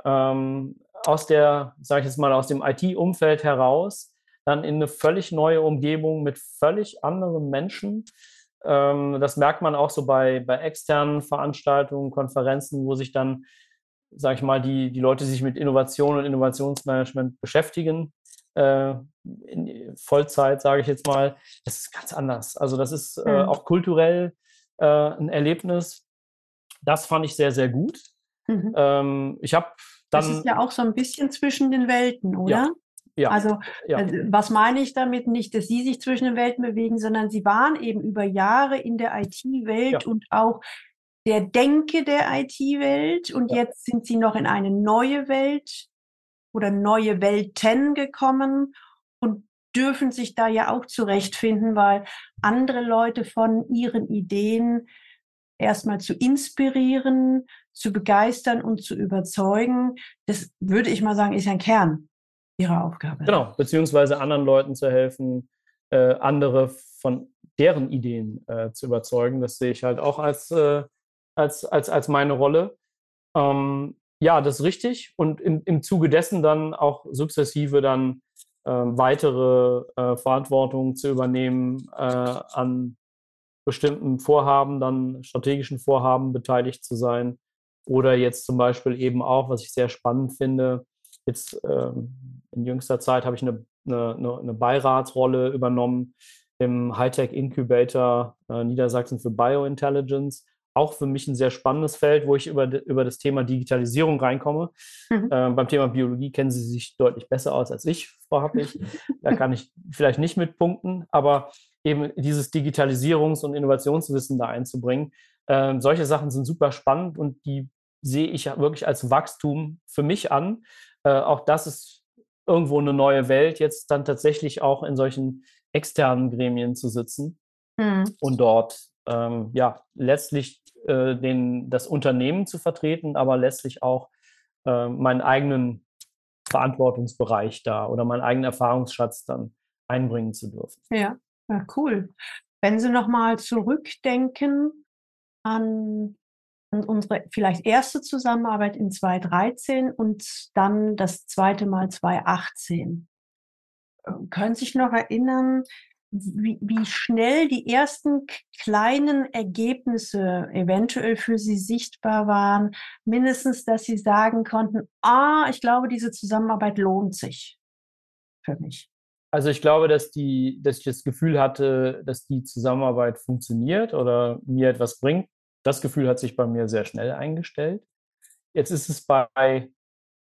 Ähm, aus der, sage ich jetzt mal, aus dem IT-Umfeld heraus, dann in eine völlig neue Umgebung mit völlig anderen Menschen. Ähm, das merkt man auch so bei, bei externen Veranstaltungen, Konferenzen, wo sich dann, sage ich mal, die, die Leute, die sich mit Innovation und Innovationsmanagement beschäftigen, äh, in Vollzeit, sage ich jetzt mal, das ist ganz anders. Also das ist äh, mhm. auch kulturell äh, ein Erlebnis. Das fand ich sehr, sehr gut. Mhm. Ähm, ich habe dann, das ist ja auch so ein bisschen zwischen den Welten, oder? Ja. Ja, also ja. Äh, was meine ich damit? Nicht, dass Sie sich zwischen den Welten bewegen, sondern Sie waren eben über Jahre in der IT-Welt ja. und auch der Denke der IT-Welt und jetzt sind Sie noch in eine neue Welt oder neue Welten gekommen und dürfen sich da ja auch zurechtfinden, weil andere Leute von ihren Ideen erstmal zu inspirieren, zu begeistern und zu überzeugen, das würde ich mal sagen, ist ein Kern ihrer Aufgabe. Genau, beziehungsweise anderen Leuten zu helfen, äh, andere von deren Ideen äh, zu überzeugen. Das sehe ich halt auch als, äh, als, als, als meine Rolle. Ähm, ja, das ist richtig. Und im, im Zuge dessen dann auch sukzessive dann ähm, weitere äh, Verantwortung zu übernehmen äh, an bestimmten Vorhaben, dann strategischen Vorhaben beteiligt zu sein. Oder jetzt zum Beispiel eben auch, was ich sehr spannend finde, jetzt ähm, in jüngster Zeit habe ich eine, eine, eine Beiratsrolle übernommen im Hightech Incubator äh, Niedersachsen für Biointelligence. Auch für mich ein sehr spannendes Feld, wo ich über, über das Thema Digitalisierung reinkomme. Mhm. Äh, beim Thema Biologie kennen Sie sich deutlich besser aus als ich, Frau Happig. [laughs] da kann ich vielleicht nicht mit punkten, aber eben dieses Digitalisierungs- und Innovationswissen da einzubringen. Ähm, solche Sachen sind super spannend und die sehe ich wirklich als Wachstum für mich an. Äh, auch das ist irgendwo eine neue Welt, jetzt dann tatsächlich auch in solchen externen Gremien zu sitzen mhm. und dort ähm, ja letztlich äh, den, das Unternehmen zu vertreten, aber letztlich auch äh, meinen eigenen Verantwortungsbereich da oder meinen eigenen Erfahrungsschatz dann einbringen zu dürfen. Ja, ja, cool. Wenn Sie nochmal zurückdenken an, an unsere vielleicht erste Zusammenarbeit in 2013 und dann das zweite Mal 2018. Können Sie sich noch erinnern, wie, wie schnell die ersten kleinen Ergebnisse eventuell für Sie sichtbar waren, mindestens, dass Sie sagen konnten, ah, ich glaube, diese Zusammenarbeit lohnt sich für mich. Also ich glaube, dass die, dass ich das Gefühl hatte, dass die Zusammenarbeit funktioniert oder mir etwas bringt. Das Gefühl hat sich bei mir sehr schnell eingestellt. Jetzt ist es bei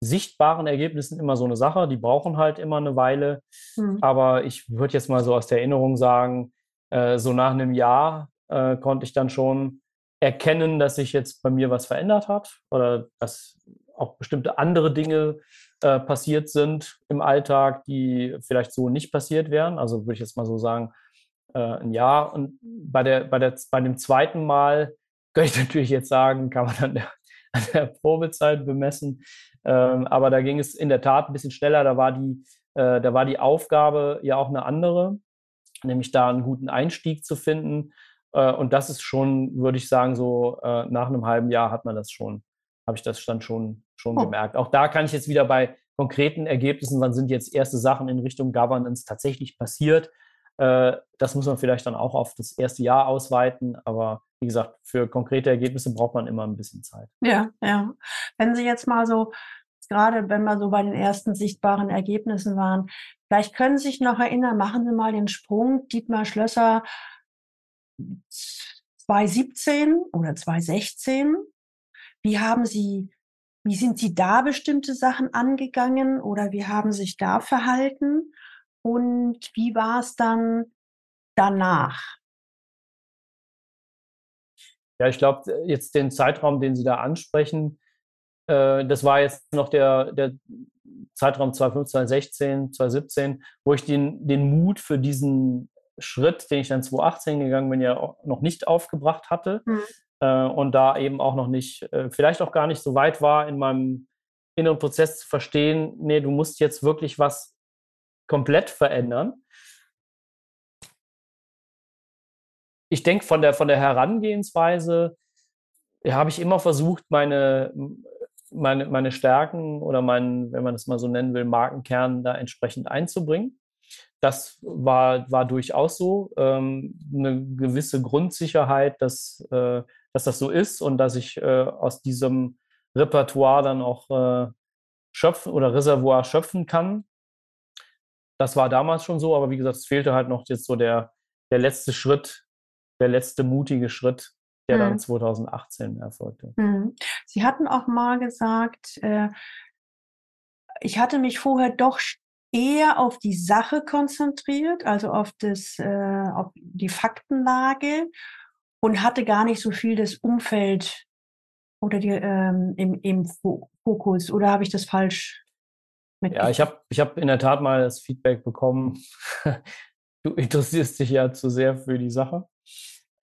sichtbaren Ergebnissen immer so eine Sache. Die brauchen halt immer eine Weile. Mhm. Aber ich würde jetzt mal so aus der Erinnerung sagen, äh, so nach einem Jahr äh, konnte ich dann schon erkennen, dass sich jetzt bei mir was verändert hat oder dass auch bestimmte andere Dinge äh, passiert sind im Alltag, die vielleicht so nicht passiert wären. Also würde ich jetzt mal so sagen, äh, ein Jahr. Und bei, der, bei, der, bei dem zweiten Mal [laughs] könnte ich natürlich jetzt sagen, kann man dann der, [laughs] an der Probezeit bemessen, ähm, aber da ging es in der Tat ein bisschen schneller. Da war die, äh, da war die Aufgabe ja auch eine andere, nämlich da einen guten Einstieg zu finden. Äh, und das ist schon, würde ich sagen, so äh, nach einem halben Jahr hat man das schon, habe ich das dann schon, schon oh. gemerkt. Auch da kann ich jetzt wieder bei konkreten Ergebnissen, wann sind jetzt erste Sachen in Richtung Governance tatsächlich passiert. Äh, das muss man vielleicht dann auch auf das erste Jahr ausweiten, aber wie gesagt, für konkrete Ergebnisse braucht man immer ein bisschen Zeit. Ja, ja. Wenn Sie jetzt mal so, gerade wenn wir so bei den ersten sichtbaren Ergebnissen waren, vielleicht können Sie sich noch erinnern, machen Sie mal den Sprung, Dietmar Schlösser 2017 oder 2016. Wie haben Sie, wie sind Sie da bestimmte Sachen angegangen oder wie haben Sie sich da verhalten? Und wie war es dann danach? Ja, ich glaube, jetzt den Zeitraum, den Sie da ansprechen, äh, das war jetzt noch der, der Zeitraum 2015, 2016, 2017, wo ich den, den Mut für diesen Schritt, den ich dann 2018 gegangen bin, ja noch nicht aufgebracht hatte mhm. Äh, und da eben auch noch nicht, äh, vielleicht auch gar nicht so weit war in meinem inneren Prozess zu verstehen, nee, du musst jetzt wirklich was komplett verändern. ich denke, von der, von der Herangehensweise ja, habe ich immer versucht, meine, meine, meine Stärken oder meinen, wenn man das mal so nennen will, Markenkern da entsprechend einzubringen. Das war, war durchaus so. Ähm, eine gewisse Grundsicherheit, dass, äh, dass das so ist und dass ich äh, aus diesem Repertoire dann auch äh, schöpfen oder Reservoir schöpfen kann. Das war damals schon so, aber wie gesagt, es fehlte halt noch jetzt so der, der letzte Schritt, der letzte mutige Schritt, der mhm. dann 2018 erfolgte. Mhm. Sie hatten auch mal gesagt, äh, ich hatte mich vorher doch eher auf die Sache konzentriert, also auf das, äh, auf die Faktenlage und hatte gar nicht so viel das Umfeld oder die, ähm, im, im Fokus. Oder habe ich das falsch mit? Ja, ich habe ich hab in der Tat mal das Feedback bekommen. [laughs] du interessierst dich ja zu sehr für die Sache.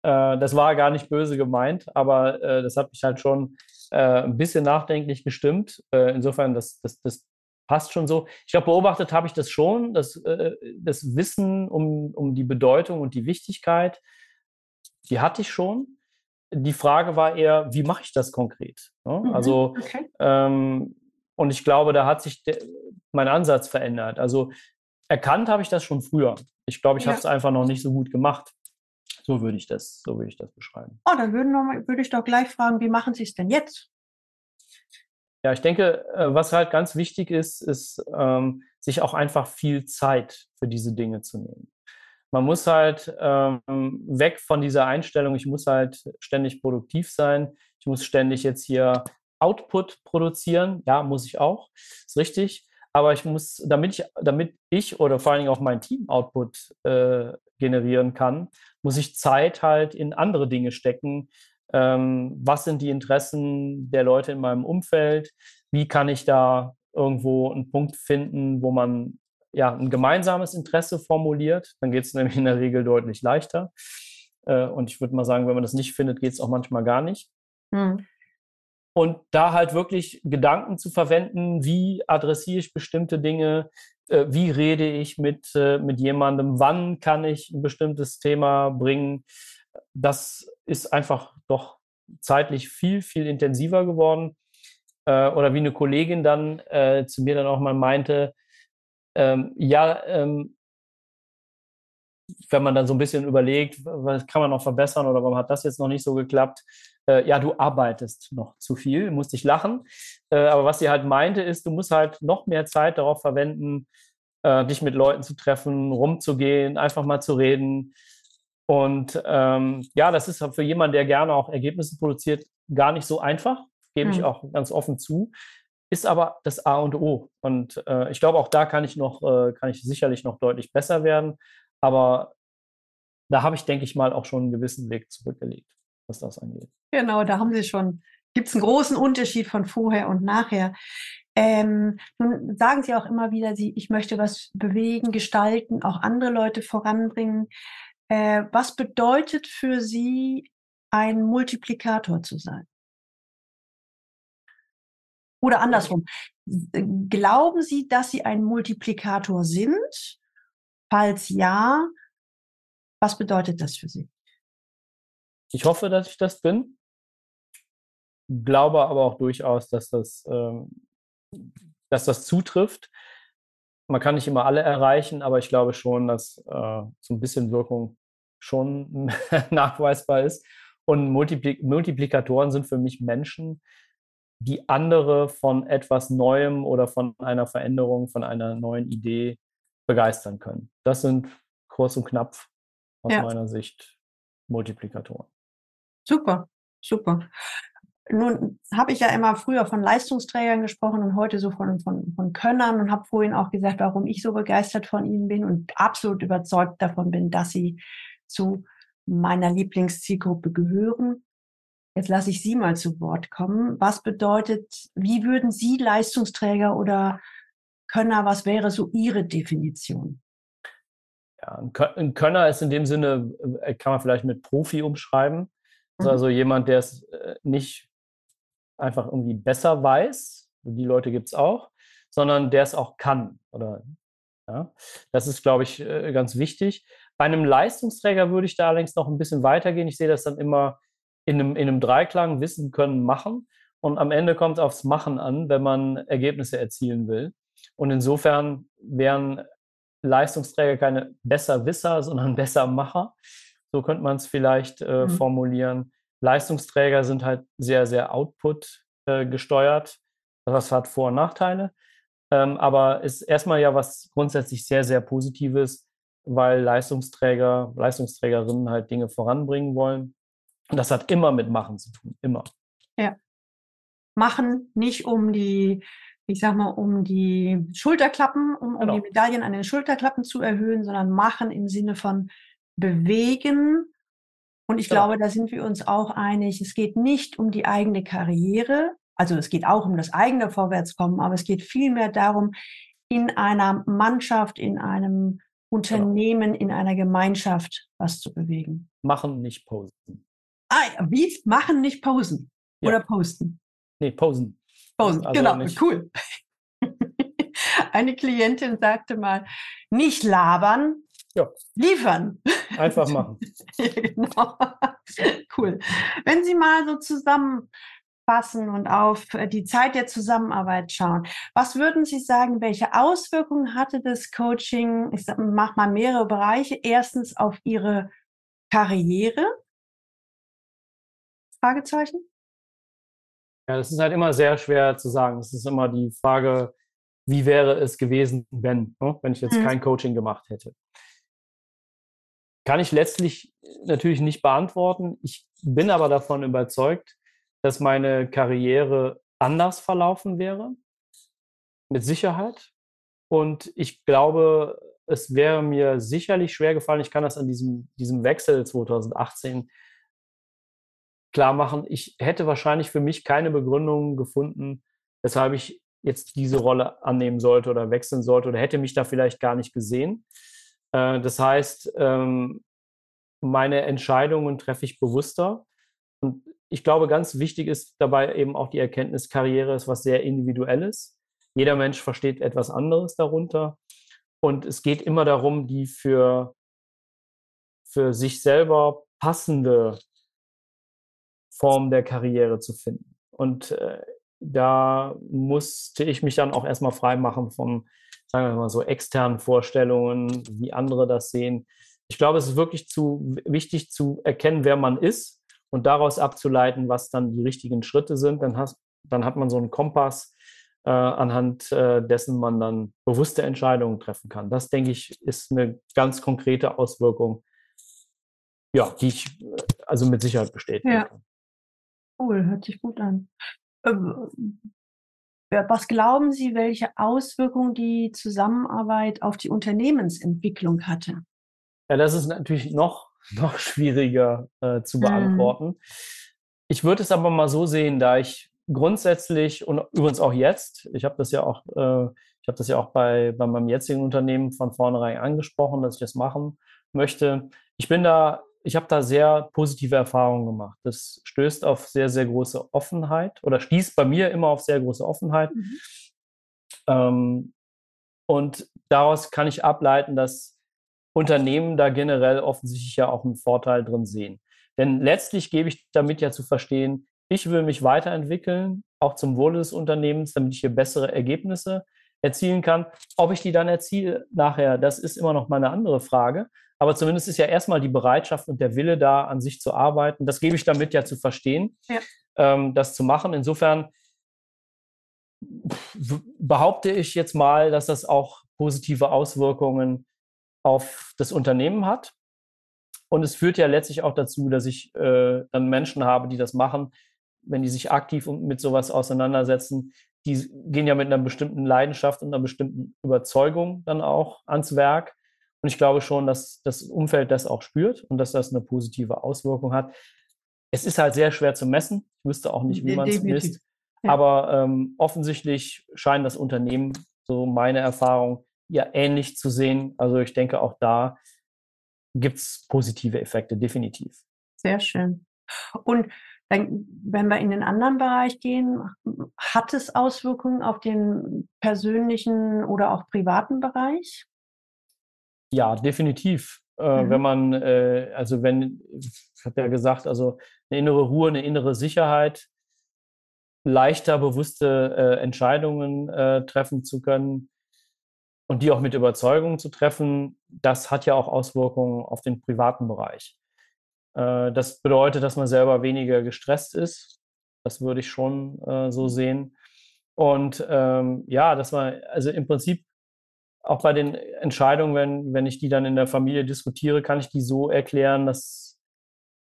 Äh, das war gar nicht böse gemeint, aber äh, das hat mich halt schon äh, ein bisschen nachdenklich gestimmt. Äh, insofern, das, das, das passt schon so. Ich glaube, beobachtet habe ich das schon, das, äh, das Wissen um, um die Bedeutung und die Wichtigkeit, die hatte ich schon. Die Frage war eher, wie mache ich das konkret? Ne? Mhm, also, okay. ähm, und ich glaube, da hat sich mein Ansatz verändert. Also, erkannt habe ich das schon früher. Ich glaube, ich ja. habe es einfach noch nicht so gut gemacht. So würde ich das, so würde ich das beschreiben. Oh, dann wir, würde ich doch gleich fragen, wie machen Sie es denn jetzt? Ja, ich denke, äh, was halt ganz wichtig ist, ist, ähm, sich auch einfach viel Zeit für diese Dinge zu nehmen. Man muss halt ähm, weg von dieser Einstellung, ich muss halt ständig produktiv sein, ich muss ständig jetzt hier Output produzieren. Ja, muss ich auch, ist richtig. Aber ich muss, damit ich, damit ich oder vor allen Dingen auch mein Team Output äh, generieren kann, muss ich Zeit halt in andere Dinge stecken. Ähm, was sind die Interessen der Leute in meinem Umfeld? Wie kann ich da irgendwo einen Punkt finden, wo man ja ein gemeinsames Interesse formuliert? Dann geht es [laughs] nämlich in der Regel deutlich leichter. Äh, und ich würde mal sagen, wenn man das nicht findet, geht es auch manchmal gar nicht. Hm. Und da halt wirklich Gedanken zu verwenden, wie adressiere ich bestimmte Dinge, äh, wie rede ich mit, äh, mit jemandem, wann kann ich ein bestimmtes Thema bringen. Das ist einfach doch zeitlich viel, viel intensiver geworden. Äh, oder wie eine Kollegin dann zu mir dann auch mal meinte, ähm, ja, ähm, wenn man dann so ein bisschen überlegt, was kann man noch verbessern oder warum hat das jetzt noch nicht so geklappt? Äh, ja, du arbeitest noch zu viel, musste ich lachen. Äh, aber was sie halt meinte, ist, du musst halt noch mehr Zeit darauf verwenden, äh, dich mit Leuten zu treffen, rumzugehen, einfach mal zu reden. Und ähm, ja, das ist für jemanden, der gerne auch Ergebnisse produziert, gar nicht so einfach, gebe mhm. ich auch ganz offen zu. Ist aber das A und O. Und äh, ich glaube, auch da kann ich noch, äh, kann ich sicherlich noch deutlich besser werden. Aber da habe ich, denke ich mal, auch schon einen gewissen Weg zurückgelegt, was das angeht. Genau, da haben Sie schon, gibt es einen großen Unterschied von vorher und nachher. Ähm, nun sagen Sie auch immer wieder, Sie, ich möchte was bewegen, gestalten, auch andere Leute voranbringen. Äh, was bedeutet für Sie, ein Multiplikator zu sein? Oder andersrum, glauben Sie, dass Sie ein Multiplikator sind? Falls ja, was bedeutet das für Sie? Ich hoffe, dass ich das bin. Glaube aber auch durchaus, dass das, ähm, dass das zutrifft. Man kann nicht immer alle erreichen, aber ich glaube schon, dass äh, so ein bisschen Wirkung schon [laughs] nachweisbar ist. Und Multiplik Multiplikatoren sind für mich Menschen, die andere von etwas Neuem oder von einer Veränderung, von einer neuen Idee begeistern können. Das sind kurz und knapp aus ja. meiner Sicht Multiplikatoren. Super, super. Nun habe ich ja immer früher von Leistungsträgern gesprochen und heute so von, von, von Könnern und habe vorhin auch gesagt, warum ich so begeistert von ihnen bin und absolut überzeugt davon bin, dass sie zu meiner Lieblingszielgruppe gehören. Jetzt lasse ich Sie mal zu Wort kommen. Was bedeutet, wie würden Sie Leistungsträger oder Könner, was wäre so Ihre Definition? Ja, ein Könner ist in dem Sinne, äh, kann man vielleicht mit Profi umschreiben. Mhm. Also jemand, der es äh, nicht einfach irgendwie besser weiß, die Leute gibt es auch, sondern der es auch kann. Oder, ja, das ist, glaube ich, äh, ganz wichtig. Bei einem Leistungsträger würde ich da allerdings noch ein bisschen weitergehen. Ich sehe das dann immer in einem, in einem Dreiklang, Wissen, Können, Machen. Und am Ende kommt es aufs Machen an, wenn man Ergebnisse erzielen will. Und insofern wären Leistungsträger keine Besserwisser, [laughs] sondern Bessermacher. So könnte man es vielleicht äh, mhm. formulieren. Leistungsträger sind halt sehr, sehr Output äh, gesteuert. Das hat Vor- und Nachteile. Ähm, aber ist erstmal ja was grundsätzlich sehr, sehr Positives, weil Leistungsträger, Leistungsträgerinnen halt Dinge voranbringen wollen. Und das hat immer mit Machen zu tun, immer. Ja. Machen nicht um die, ich sag mal, um die Schulterklappen, um, um genau. die Medaillen an den Schulterklappen zu erhöhen, sondern machen im Sinne von bewegen. Und ich genau. glaube, da sind wir uns auch einig. Es geht nicht um die eigene Karriere. Also es geht auch um das eigene Vorwärtskommen, aber es geht vielmehr darum, in einer Mannschaft, in einem Genau. Unternehmen genau. in einer Gemeinschaft was zu bewegen. Machen, nicht posen. Ah, wie? Machen, nicht posen. Ja. Oder posten. Nee, posen. Posen, also genau, nicht. cool. [laughs] Eine Klientin sagte mal, nicht labern, ja. liefern. Einfach machen. ja, [laughs] genau. Cool. Wenn Sie mal so zusammen fassen und auf äh, die Zeit der Zusammenarbeit schauen. Was würden Sie sagen, welche Auswirkungen hatte das Coaching, ich mache mal mehrere Bereiche, erstens auf Ihre Karriere? Fragezeichen? Ja, das ist halt immer sehr schwer zu sagen. Es ist immer die Frage, wie wäre es gewesen, wenn, ne? wenn ich jetzt hm. kein Coaching gemacht hätte. Kann ich letztlich natürlich nicht beantworten. Ich bin aber davon überzeugt, dass meine Karriere anders verlaufen wäre, mit Sicherheit. Und ich glaube, es wäre mir sicherlich schwer gefallen, ich kann das an diesem, diesem Wechsel 2018 klar machen, ich hätte wahrscheinlich für mich keine Begründung gefunden, weshalb ich jetzt diese Rolle annehmen sollte oder wechseln sollte oder hätte mich da vielleicht gar nicht gesehen. Äh, das heißt, ähm, meine Entscheidungen treffe ich bewusster. Und ich glaube, ganz wichtig ist dabei eben auch die Erkenntnis, Karriere ist was sehr Individuelles. Jeder Mensch versteht etwas anderes darunter. Und es geht immer darum, die für, für sich selber passende Form der Karriere zu finden. Und äh, da musste ich mich dann auch erstmal freimachen von, sagen wir mal so, externen Vorstellungen, wie andere das sehen. Ich glaube, es ist wirklich zu wichtig zu erkennen, wer man ist und daraus abzuleiten, was dann die richtigen Schritte sind. Dann, hast, dann hat man so einen Kompass, äh, anhand äh, dessen man dann bewusste Entscheidungen treffen kann. Das, denke ich, ist eine ganz konkrete Auswirkung, ja, die ich äh, also mit Sicherheit bestätigen ja. kann. Cool, hört sich gut an. Ähm, was glauben Sie, welche Auswirkungen die Zusammenarbeit auf die Unternehmensentwicklung hatte? Ja, das ist natürlich noch, [laughs] noch schwieriger äh, zu mhm. beantworten. Mhm. Ich würde es aber mal so sehen, da ich grundsätzlich und übrigens auch jetzt, ich habe das ja auch, äh, ich habe das ja auch bei, bei meinem jetzigen Unternehmen von vornherein angesprochen, dass ich das machen möchte. Ich bin da ich habe da sehr positive Erfahrungen gemacht. Das stößt auf sehr, sehr große Offenheit oder stieß bei mir immer auf sehr große Offenheit. Mhm. Ähm, und daraus kann ich ableiten, dass Unternehmen da generell offensichtlich ja auch einen Vorteil drin sehen. Denn letztlich gebe ich damit ja zu verstehen, ich will mich weiterentwickeln, auch zum Wohle des Unternehmens, damit ich hier bessere Ergebnisse erzielen kann. Ob ich die dann erziele nachher, das ist immer noch mal eine andere Frage. Aber zumindest ist ja erstmal die Bereitschaft und der Wille da, an sich zu arbeiten. Das gebe ich damit ja zu verstehen, ja. ähm, das zu machen. Insofern behaupte ich jetzt mal, dass das auch positive Auswirkungen auf das Unternehmen hat. Und es führt ja letztlich auch dazu, dass ich äh, dann Menschen habe, die das machen, wenn die sich aktiv mit sowas auseinandersetzen, die gehen ja mit einer bestimmten Leidenschaft und einer bestimmten Überzeugung dann auch ans Werk. Und ich glaube schon, dass das Umfeld das auch spürt und dass das eine positive Auswirkung hat. Es ist halt sehr schwer zu messen. Ich wüsste auch nicht, wie man es misst. Ja. Aber ähm, offensichtlich scheint das Unternehmen, so meine Erfahrung, ja ähnlich zu sehen. Also ich denke, auch da gibt es positive Effekte, definitiv. Sehr schön. Und wenn wir in den anderen Bereich gehen, hat es Auswirkungen auf den persönlichen oder auch privaten Bereich? Ja, definitiv. Äh, mhm. Wenn man, äh, also wenn, ich habe ja gesagt, also eine innere Ruhe, eine innere Sicherheit, leichter bewusste äh, Entscheidungen treffen zu können und die auch mit Überzeugung zu treffen, das hat ja auch Auswirkungen auf den privaten Bereich. Das bedeutet, dass man selber weniger gestresst ist. Das würde ich schon so sehen. Und ähm, ja, dass man, also im Prinzip auch bei den Entscheidungen, wenn, wenn ich die dann in der Familie diskutiere, kann ich die so erklären, dass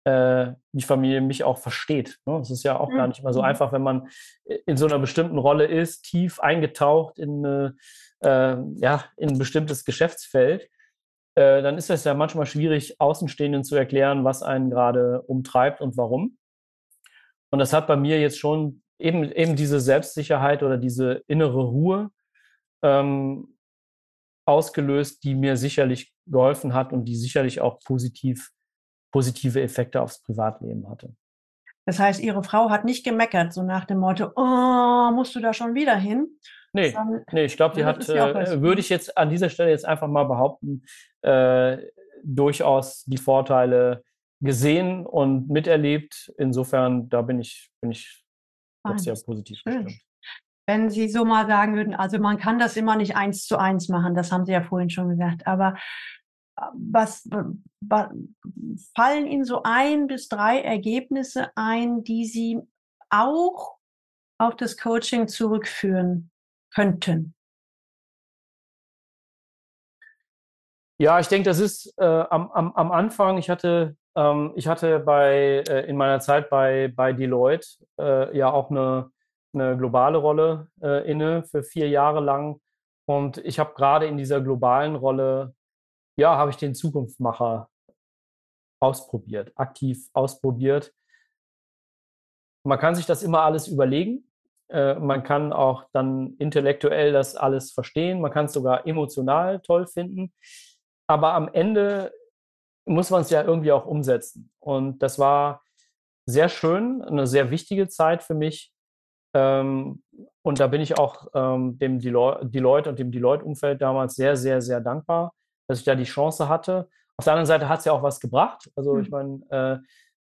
äh, die Familie mich auch versteht. Ne? Das ist ja auch mhm. gar nicht immer so mhm. einfach, wenn man in so einer bestimmten Rolle ist, tief eingetaucht in, äh, ja, in ein bestimmtes Geschäftsfeld. Äh, dann ist es ja manchmal schwierig, Außenstehenden zu erklären, was einen gerade umtreibt und warum. Und das hat bei mir jetzt schon eben, eben diese Selbstsicherheit oder diese innere Ruhe ähm, ausgelöst, die mir sicherlich geholfen hat und die sicherlich auch positiv, positive Effekte aufs Privatleben hatte. Das heißt, Ihre Frau hat nicht gemeckert, so nach dem Motto, oh, musst du da schon wieder hin? Nee, Dann, nee ich glaube, die hat, äh, würde ich jetzt an dieser Stelle jetzt einfach mal behaupten, äh, durchaus die Vorteile gesehen und miterlebt. Insofern, da bin ich, bin ich doch sehr positiv Schön. gestimmt wenn Sie so mal sagen würden, also man kann das immer nicht eins zu eins machen, das haben Sie ja vorhin schon gesagt, aber äh, was, was fallen Ihnen so ein bis drei Ergebnisse ein, die Sie auch auf das Coaching zurückführen könnten? Ja, ich denke, das ist äh, am, am, am Anfang, ich hatte, ähm, ich hatte bei, äh, in meiner Zeit bei, bei Deloitte äh, ja auch eine, eine globale Rolle äh, inne für vier Jahre lang. Und ich habe gerade in dieser globalen Rolle, ja, habe ich den Zukunftsmacher ausprobiert, aktiv ausprobiert. Man kann sich das immer alles überlegen. Äh, man kann auch dann intellektuell das alles verstehen. Man kann es sogar emotional toll finden. Aber am Ende muss man es ja irgendwie auch umsetzen. Und das war sehr schön, eine sehr wichtige Zeit für mich, ähm, und da bin ich auch ähm, dem Deloitte und dem Deloitte-Umfeld damals sehr, sehr, sehr dankbar, dass ich da die Chance hatte. Auf der anderen Seite hat es ja auch was gebracht. Also mhm. ich meine, äh,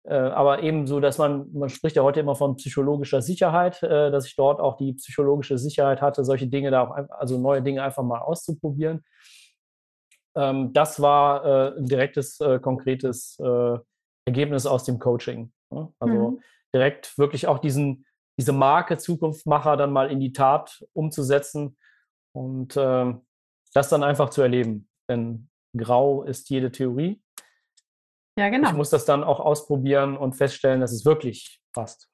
äh, aber eben so, dass man, man spricht ja heute immer von psychologischer Sicherheit, äh, dass ich dort auch die psychologische Sicherheit hatte, solche Dinge da auch, also neue Dinge einfach mal auszuprobieren. ähm, das war äh, ein direktes, äh, konkretes äh, Ergebnis aus dem Coaching. Ne? Also mhm. direkt wirklich auch diesen, diese Marke Zukunftmacher dann mal in die Tat umzusetzen und ähm, das dann einfach zu erleben. Denn grau ist jede Theorie. Ja, genau. Ich muss das dann auch ausprobieren und feststellen, dass es wirklich passt.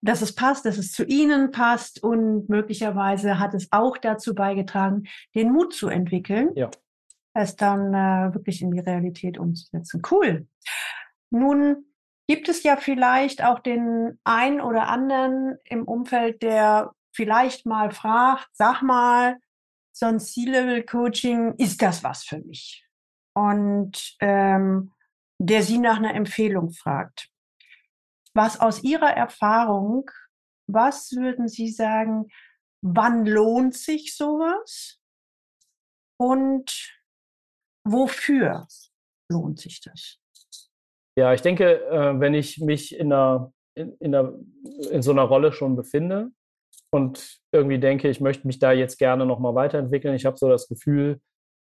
Dass es passt, dass es zu Ihnen passt und möglicherweise hat es auch dazu beigetragen, den Mut zu entwickeln, ja. es dann äh, wirklich in die Realität umzusetzen. Cool. Nun gibt es ja vielleicht auch den einen oder anderen im Umfeld, der vielleicht mal fragt, sag mal, so ein C-Level-Coaching, ist das was für mich? Und ähm, der Sie nach einer Empfehlung fragt. Was aus Ihrer Erfahrung, was würden Sie sagen, wann lohnt sich sowas? Und wofür lohnt sich das? Ja, ich denke, äh, wenn ich mich in, einer, in, in, einer, in so einer Rolle schon befinde und irgendwie denke, ich möchte mich da jetzt gerne nochmal weiterentwickeln, ich habe so das Gefühl,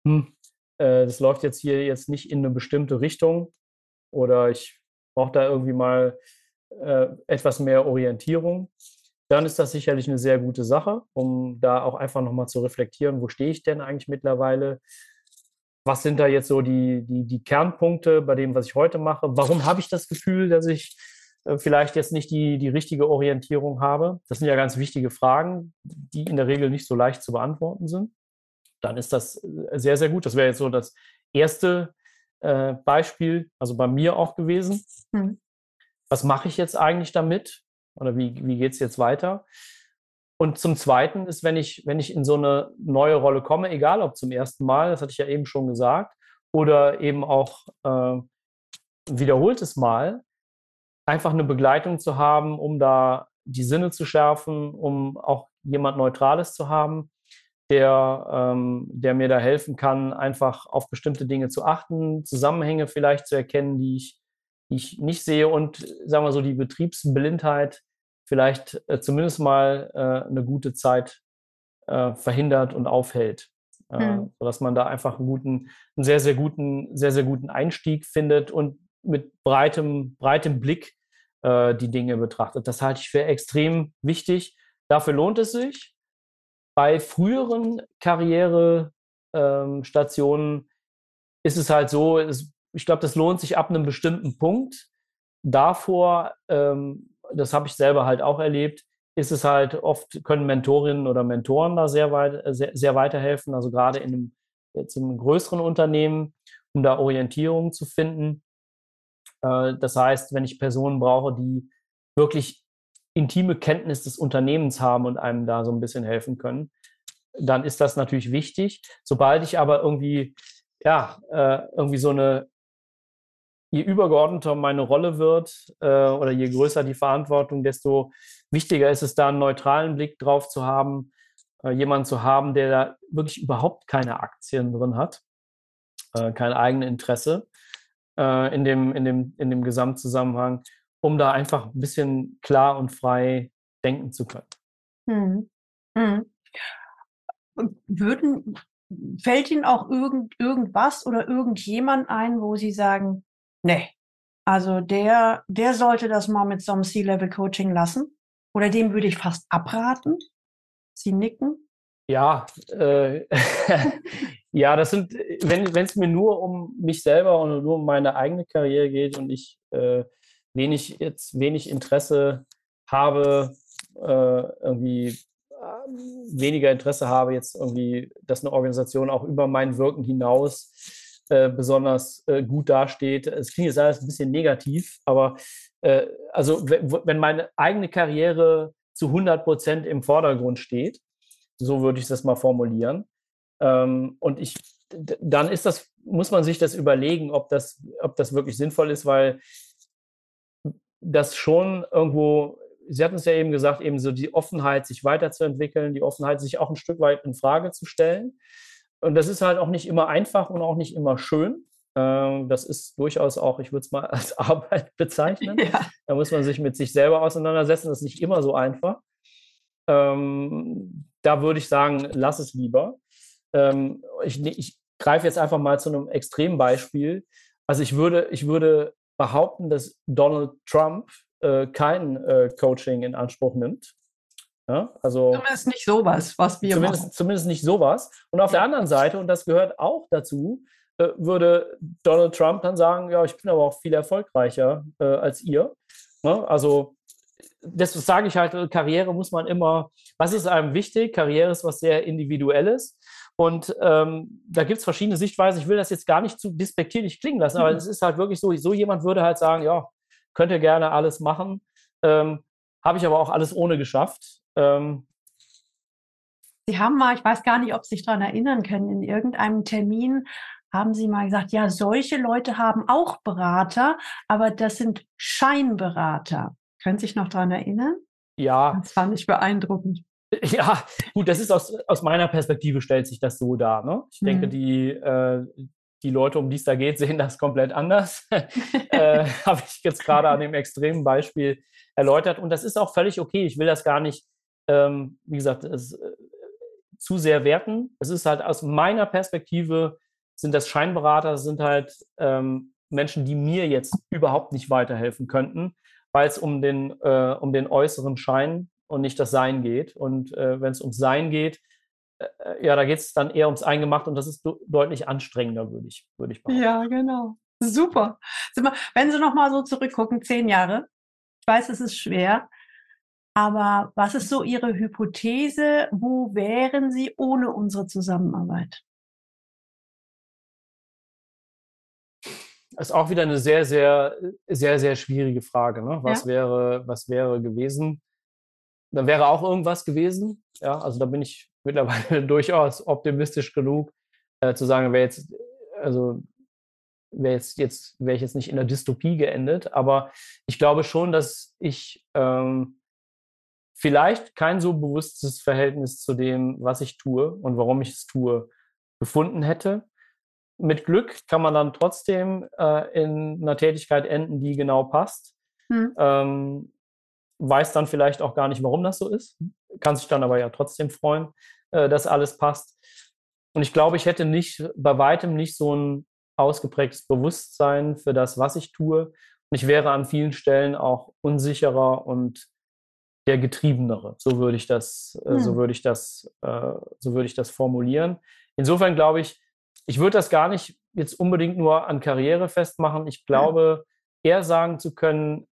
hm, äh, das läuft jetzt hier jetzt nicht in eine bestimmte Richtung oder ich brauche da irgendwie mal äh, etwas mehr Orientierung, dann ist das sicherlich eine sehr gute Sache, um da auch einfach nochmal zu reflektieren, wo stehe ich denn eigentlich mittlerweile? Was sind da jetzt so die, die, die Kernpunkte bei dem, was ich heute mache? Warum habe ich das Gefühl, dass ich äh, vielleicht jetzt nicht die, die richtige Orientierung habe? Das sind ja ganz wichtige Fragen, die in der Regel nicht so leicht zu beantworten sind dann ist das äh, sehr, sehr gut. Das wäre jetzt so das erste äh, Beispiel, also bei mir auch gewesen. Mhm. Was mache ich jetzt eigentlich damit? Oder wie, wie geht es jetzt weiter? Und zum Zweiten ist, wenn ich, wenn ich in so eine neue Rolle komme, egal ob zum ersten Mal, das hatte ich ja eben schon gesagt, oder eben auch äh, wiederholtes Mal, einfach eine Begleitung zu haben, um da die Sinne zu schärfen, um auch jemand Neutrales zu haben, der, ähm, der mir da helfen kann, einfach auf bestimmte Dinge zu achten, Zusammenhänge vielleicht zu erkennen, die ich, die ich nicht sehe und, sagen wir so, die Betriebsblindheit vielleicht äh, zumindest mal äh, eine gute Zeit äh, verhindert und aufhält. Mhm. sodass man da einfach einen guten, einen sehr, sehr guten, sehr, sehr guten Einstieg findet und mit breitem, breitem Blick äh, die Dinge betrachtet. Das halte ich für extrem wichtig. Dafür lohnt es sich bei früheren Karrierestationen ähm, ist es halt so, es, ich glaube, das lohnt sich ab einem bestimmten Punkt. Davor, ähm, das habe ich selber halt auch erlebt, ist es halt oft, können Mentorinnen oder Mentoren da sehr, weit, sehr, sehr weiterhelfen, also gerade in einem, jetzt in einem größeren Unternehmen, um da Orientierung zu finden. Äh, das heißt, wenn ich Personen brauche, die wirklich intime Kenntnis des Unternehmens haben und einem da so ein bisschen helfen können, dann ist das natürlich wichtig. Sobald ich aber irgendwie, ja, äh, irgendwie so eine, je übergeordneter meine Rolle wird äh, oder je größer die Verantwortung, desto wichtiger ist es da einen neutralen Blick drauf zu haben, äh, jemanden zu haben, der da wirklich überhaupt keine Aktien drin hat, äh, kein eigenes Interesse äh, in, dem, in, dem, in dem Gesamtzusammenhang um da einfach ein bisschen klar und frei denken zu können. Hm. Hm. Würden, fällt Ihnen auch irgend, irgendwas oder irgendjemand ein, wo Sie sagen, nee, also der, der sollte das mal mit so einem C-Level-Coaching lassen? Oder dem würde ich fast abraten? Sie nicken? Ja, äh, [laughs] ja, das sind, wenn es mir nur um mich selber und nur um meine eigene Karriere geht und ich äh, wenig jetzt wenig Interesse habe, äh, irgendwie äh, weniger Interesse habe, jetzt irgendwie, dass eine Organisation auch über mein Wirken hinaus äh, besonders äh, gut dasteht. Es klingt jetzt alles ein bisschen negativ, aber äh, also wenn meine eigene Karriere zu 100 Prozent im Vordergrund steht, so würde ich das mal formulieren. Ähm, und ich, dann ist das, muss man sich das überlegen, ob das, ob das wirklich sinnvoll ist, weil das schon irgendwo, Sie hatten es ja eben gesagt, eben so die Offenheit, sich weiterzuentwickeln, die Offenheit, sich auch ein Stück weit in Frage zu stellen. Und das ist halt auch nicht immer einfach und auch nicht immer schön. Ähm, das ist durchaus auch, ich würde es mal [laughs] als Arbeit bezeichnen. Ja. Da muss man sich mit sich selber auseinandersetzen. Das ist nicht immer so einfach. Ähm, da würde ich sagen, lass es lieber. Ähm, ich, ich greife jetzt einfach mal zu einem Extrembeispiel. Also ich würde, ich würde behaupten, dass Donald Trump äh, kein äh, Coaching in Anspruch nimmt. Ja, also zumindest nicht sowas, was wir zumindest, machen. Zumindest nicht sowas. Und auf der anderen Seite, und das gehört auch dazu, äh, würde Donald Trump dann sagen, ja, ich bin aber auch viel erfolgreicher äh, als ihr. Ne? Also das sage ich halt, Karriere muss man immer, was ist einem wichtig? Karriere ist was sehr Individuelles. Und ähm, da gibt es verschiedene Sichtweisen. Ich will das jetzt gar nicht zu despektierlich klingen lassen, aber mhm. es ist halt wirklich so, so jemand würde halt sagen, ja, könnte gerne alles machen, ähm, habe ich aber auch alles ohne geschafft. Ähm, Sie haben mal, ich weiß gar nicht, ob Sie sich daran erinnern können, in irgendeinem Termin haben Sie mal gesagt, ja, solche Leute haben auch Berater, aber das sind Scheinberater. Können Sie sich noch daran erinnern? Ja. Das fand ich beeindruckend. [laughs] Ja, gut, das ist aus, aus meiner Perspektive stellt sich das so dar. Ne? Ich mhm. denke, die, äh, die Leute, um die es da geht, [laughs] sehen das komplett anders. [laughs] äh, Habe ich jetzt gerade an dem extremen Beispiel erläutert. Und das ist auch völlig okay. Ich will das gar nicht, ähm, wie gesagt, es, äh, zu sehr werten. Es ist halt aus meiner Perspektive, sind das Scheinberater, sind halt ähm, Menschen, die mir jetzt überhaupt nicht weiterhelfen könnten, weil es um den, äh, um den äußeren Schein und nicht das Sein geht. Und äh, wenn es ums Sein geht, äh, ja, da geht es dann eher ums Eingemacht und das ist deutlich anstrengender, würde ich, würde ich behaupten. Ja, genau. Super. Wenn Sie nochmal so zurückgucken, zehn Jahre, ich weiß, es ist schwer, aber was ist so Ihre Hypothese? Wo wären Sie ohne unsere Zusammenarbeit? Das ist auch wieder eine sehr, sehr, sehr, sehr schwierige Frage. Ne? Was, ja. wäre, was wäre gewesen? dann wäre auch irgendwas gewesen. Ja, also da bin ich [laughs] mittlerweile durchaus optimistisch genug, äh, zu sagen, wäre jetzt, also wäre jetzt, jetzt, wäre ich jetzt nicht in der Dystopie geendet, aber ich glaube schon, dass ich ähm, vielleicht kein so bewusstes Verhältnis zu dem, was ich tue und warum ich es tue, gefunden hätte. Mit Glück kann man dann trotzdem äh, in einer Tätigkeit enden, die genau passt. Hm. Ähm, weiß dann vielleicht auch gar nicht, warum das so ist, kann sich dann aber ja trotzdem freuen, äh, dass alles passt. Und ich glaube, ich hätte nicht bei weitem nicht so ein ausgeprägtes Bewusstsein für das, was ich tue. Und ich wäre an vielen Stellen auch unsicherer und der getriebenere. So würde ich das, äh, so hm. würde ich das, äh, so würde ich das formulieren. Insofern glaube ich, ich würde das gar nicht jetzt unbedingt nur an Karriere festmachen. Ich glaube, eher sagen zu können,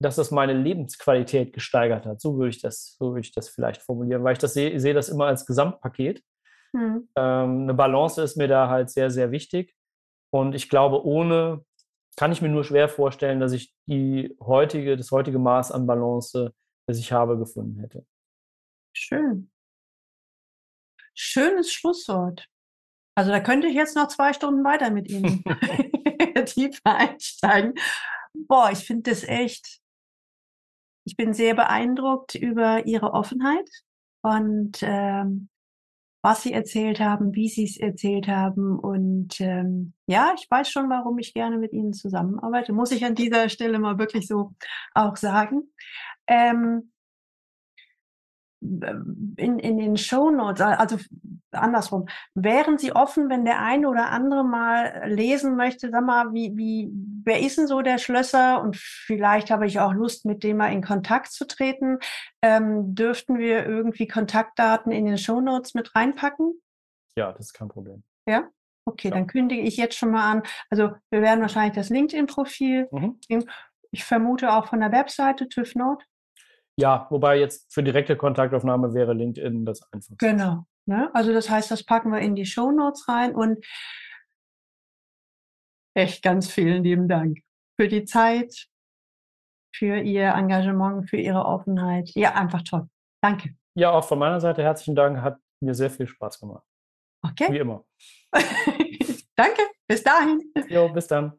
dass das meine Lebensqualität gesteigert hat. So würde ich das, so würde ich das vielleicht formulieren, weil ich das sehe, sehe das immer als Gesamtpaket. Mhm. Ähm, eine Balance ist mir da halt sehr, sehr wichtig. Und ich glaube, ohne kann ich mir nur schwer vorstellen, dass ich die heutige, das heutige Maß an Balance, das ich habe, gefunden hätte. Schön. Schönes Schlusswort. Also da könnte ich jetzt noch zwei Stunden weiter mit Ihnen [laughs] [laughs] tiefer einsteigen. Boah, ich finde das echt ich bin sehr beeindruckt über Ihre Offenheit und ähm, was Sie erzählt haben, wie Sie es erzählt haben. Und ähm, ja, ich weiß schon, warum ich gerne mit Ihnen zusammenarbeite. Muss ich an dieser Stelle mal wirklich so auch sagen. Ähm, in, in den Shownotes, also andersrum, wären Sie offen, wenn der eine oder andere mal lesen möchte, sag mal, wie, wie, wer ist denn so der Schlösser und vielleicht habe ich auch Lust, mit dem mal in Kontakt zu treten, ähm, dürften wir irgendwie Kontaktdaten in den Shownotes mit reinpacken? Ja, das ist kein Problem. Ja? Okay, ja. dann kündige ich jetzt schon mal an. Also wir werden wahrscheinlich das LinkedIn-Profil, mhm. ich vermute auch von der Webseite TÜV Nord. Ja, wobei jetzt für direkte Kontaktaufnahme wäre LinkedIn das einfachste. Genau. Ne? Also das heißt, das packen wir in die Show Notes rein und echt ganz vielen lieben Dank für die Zeit, für Ihr Engagement, für Ihre Offenheit. Ja, einfach toll. Danke. Ja, auch von meiner Seite herzlichen Dank. Hat mir sehr viel Spaß gemacht. Okay. Wie immer. [laughs] Danke. Bis dahin. Jo, bis dann.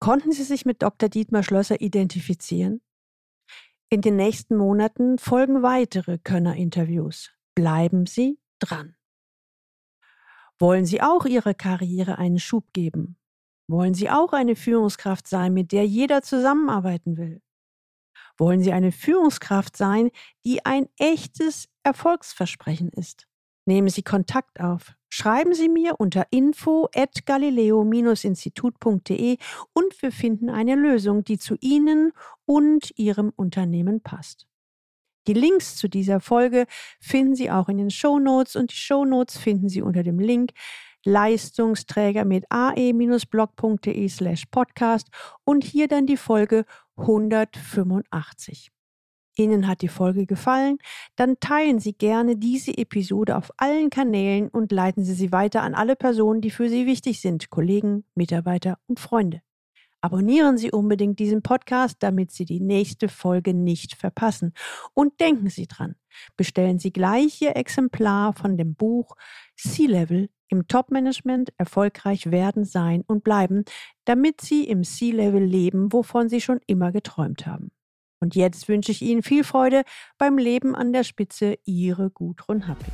Konnten Sie sich mit Dr. Dietmar Schlösser identifizieren? In den nächsten Monaten folgen weitere Könner-Interviews. Bleiben Sie dran. Wollen Sie auch Ihrer Karriere einen Schub geben? Wollen Sie auch eine Führungskraft sein, mit der jeder zusammenarbeiten will? Wollen Sie eine Führungskraft sein, die ein echtes Erfolgsversprechen ist? Nehmen Sie Kontakt auf Schreiben Sie mir unter info at galileo-institut.de und wir finden eine Lösung, die zu Ihnen und Ihrem Unternehmen passt. Die Links zu dieser Folge finden Sie auch in den Show Notes und die Show Notes finden Sie unter dem Link Leistungsträger mit ae-blog.de slash podcast und hier dann die Folge 185. Ihnen hat die Folge gefallen, dann teilen Sie gerne diese Episode auf allen Kanälen und leiten Sie sie weiter an alle Personen, die für Sie wichtig sind, Kollegen, Mitarbeiter und Freunde. Abonnieren Sie unbedingt diesen Podcast, damit Sie die nächste Folge nicht verpassen. Und denken Sie dran, bestellen Sie gleich Ihr Exemplar von dem Buch C-Level im Top-Management erfolgreich werden, sein und bleiben, damit Sie im C-Level leben, wovon Sie schon immer geträumt haben. Und jetzt wünsche ich Ihnen viel Freude beim Leben an der Spitze. Ihre Gudrun Happig.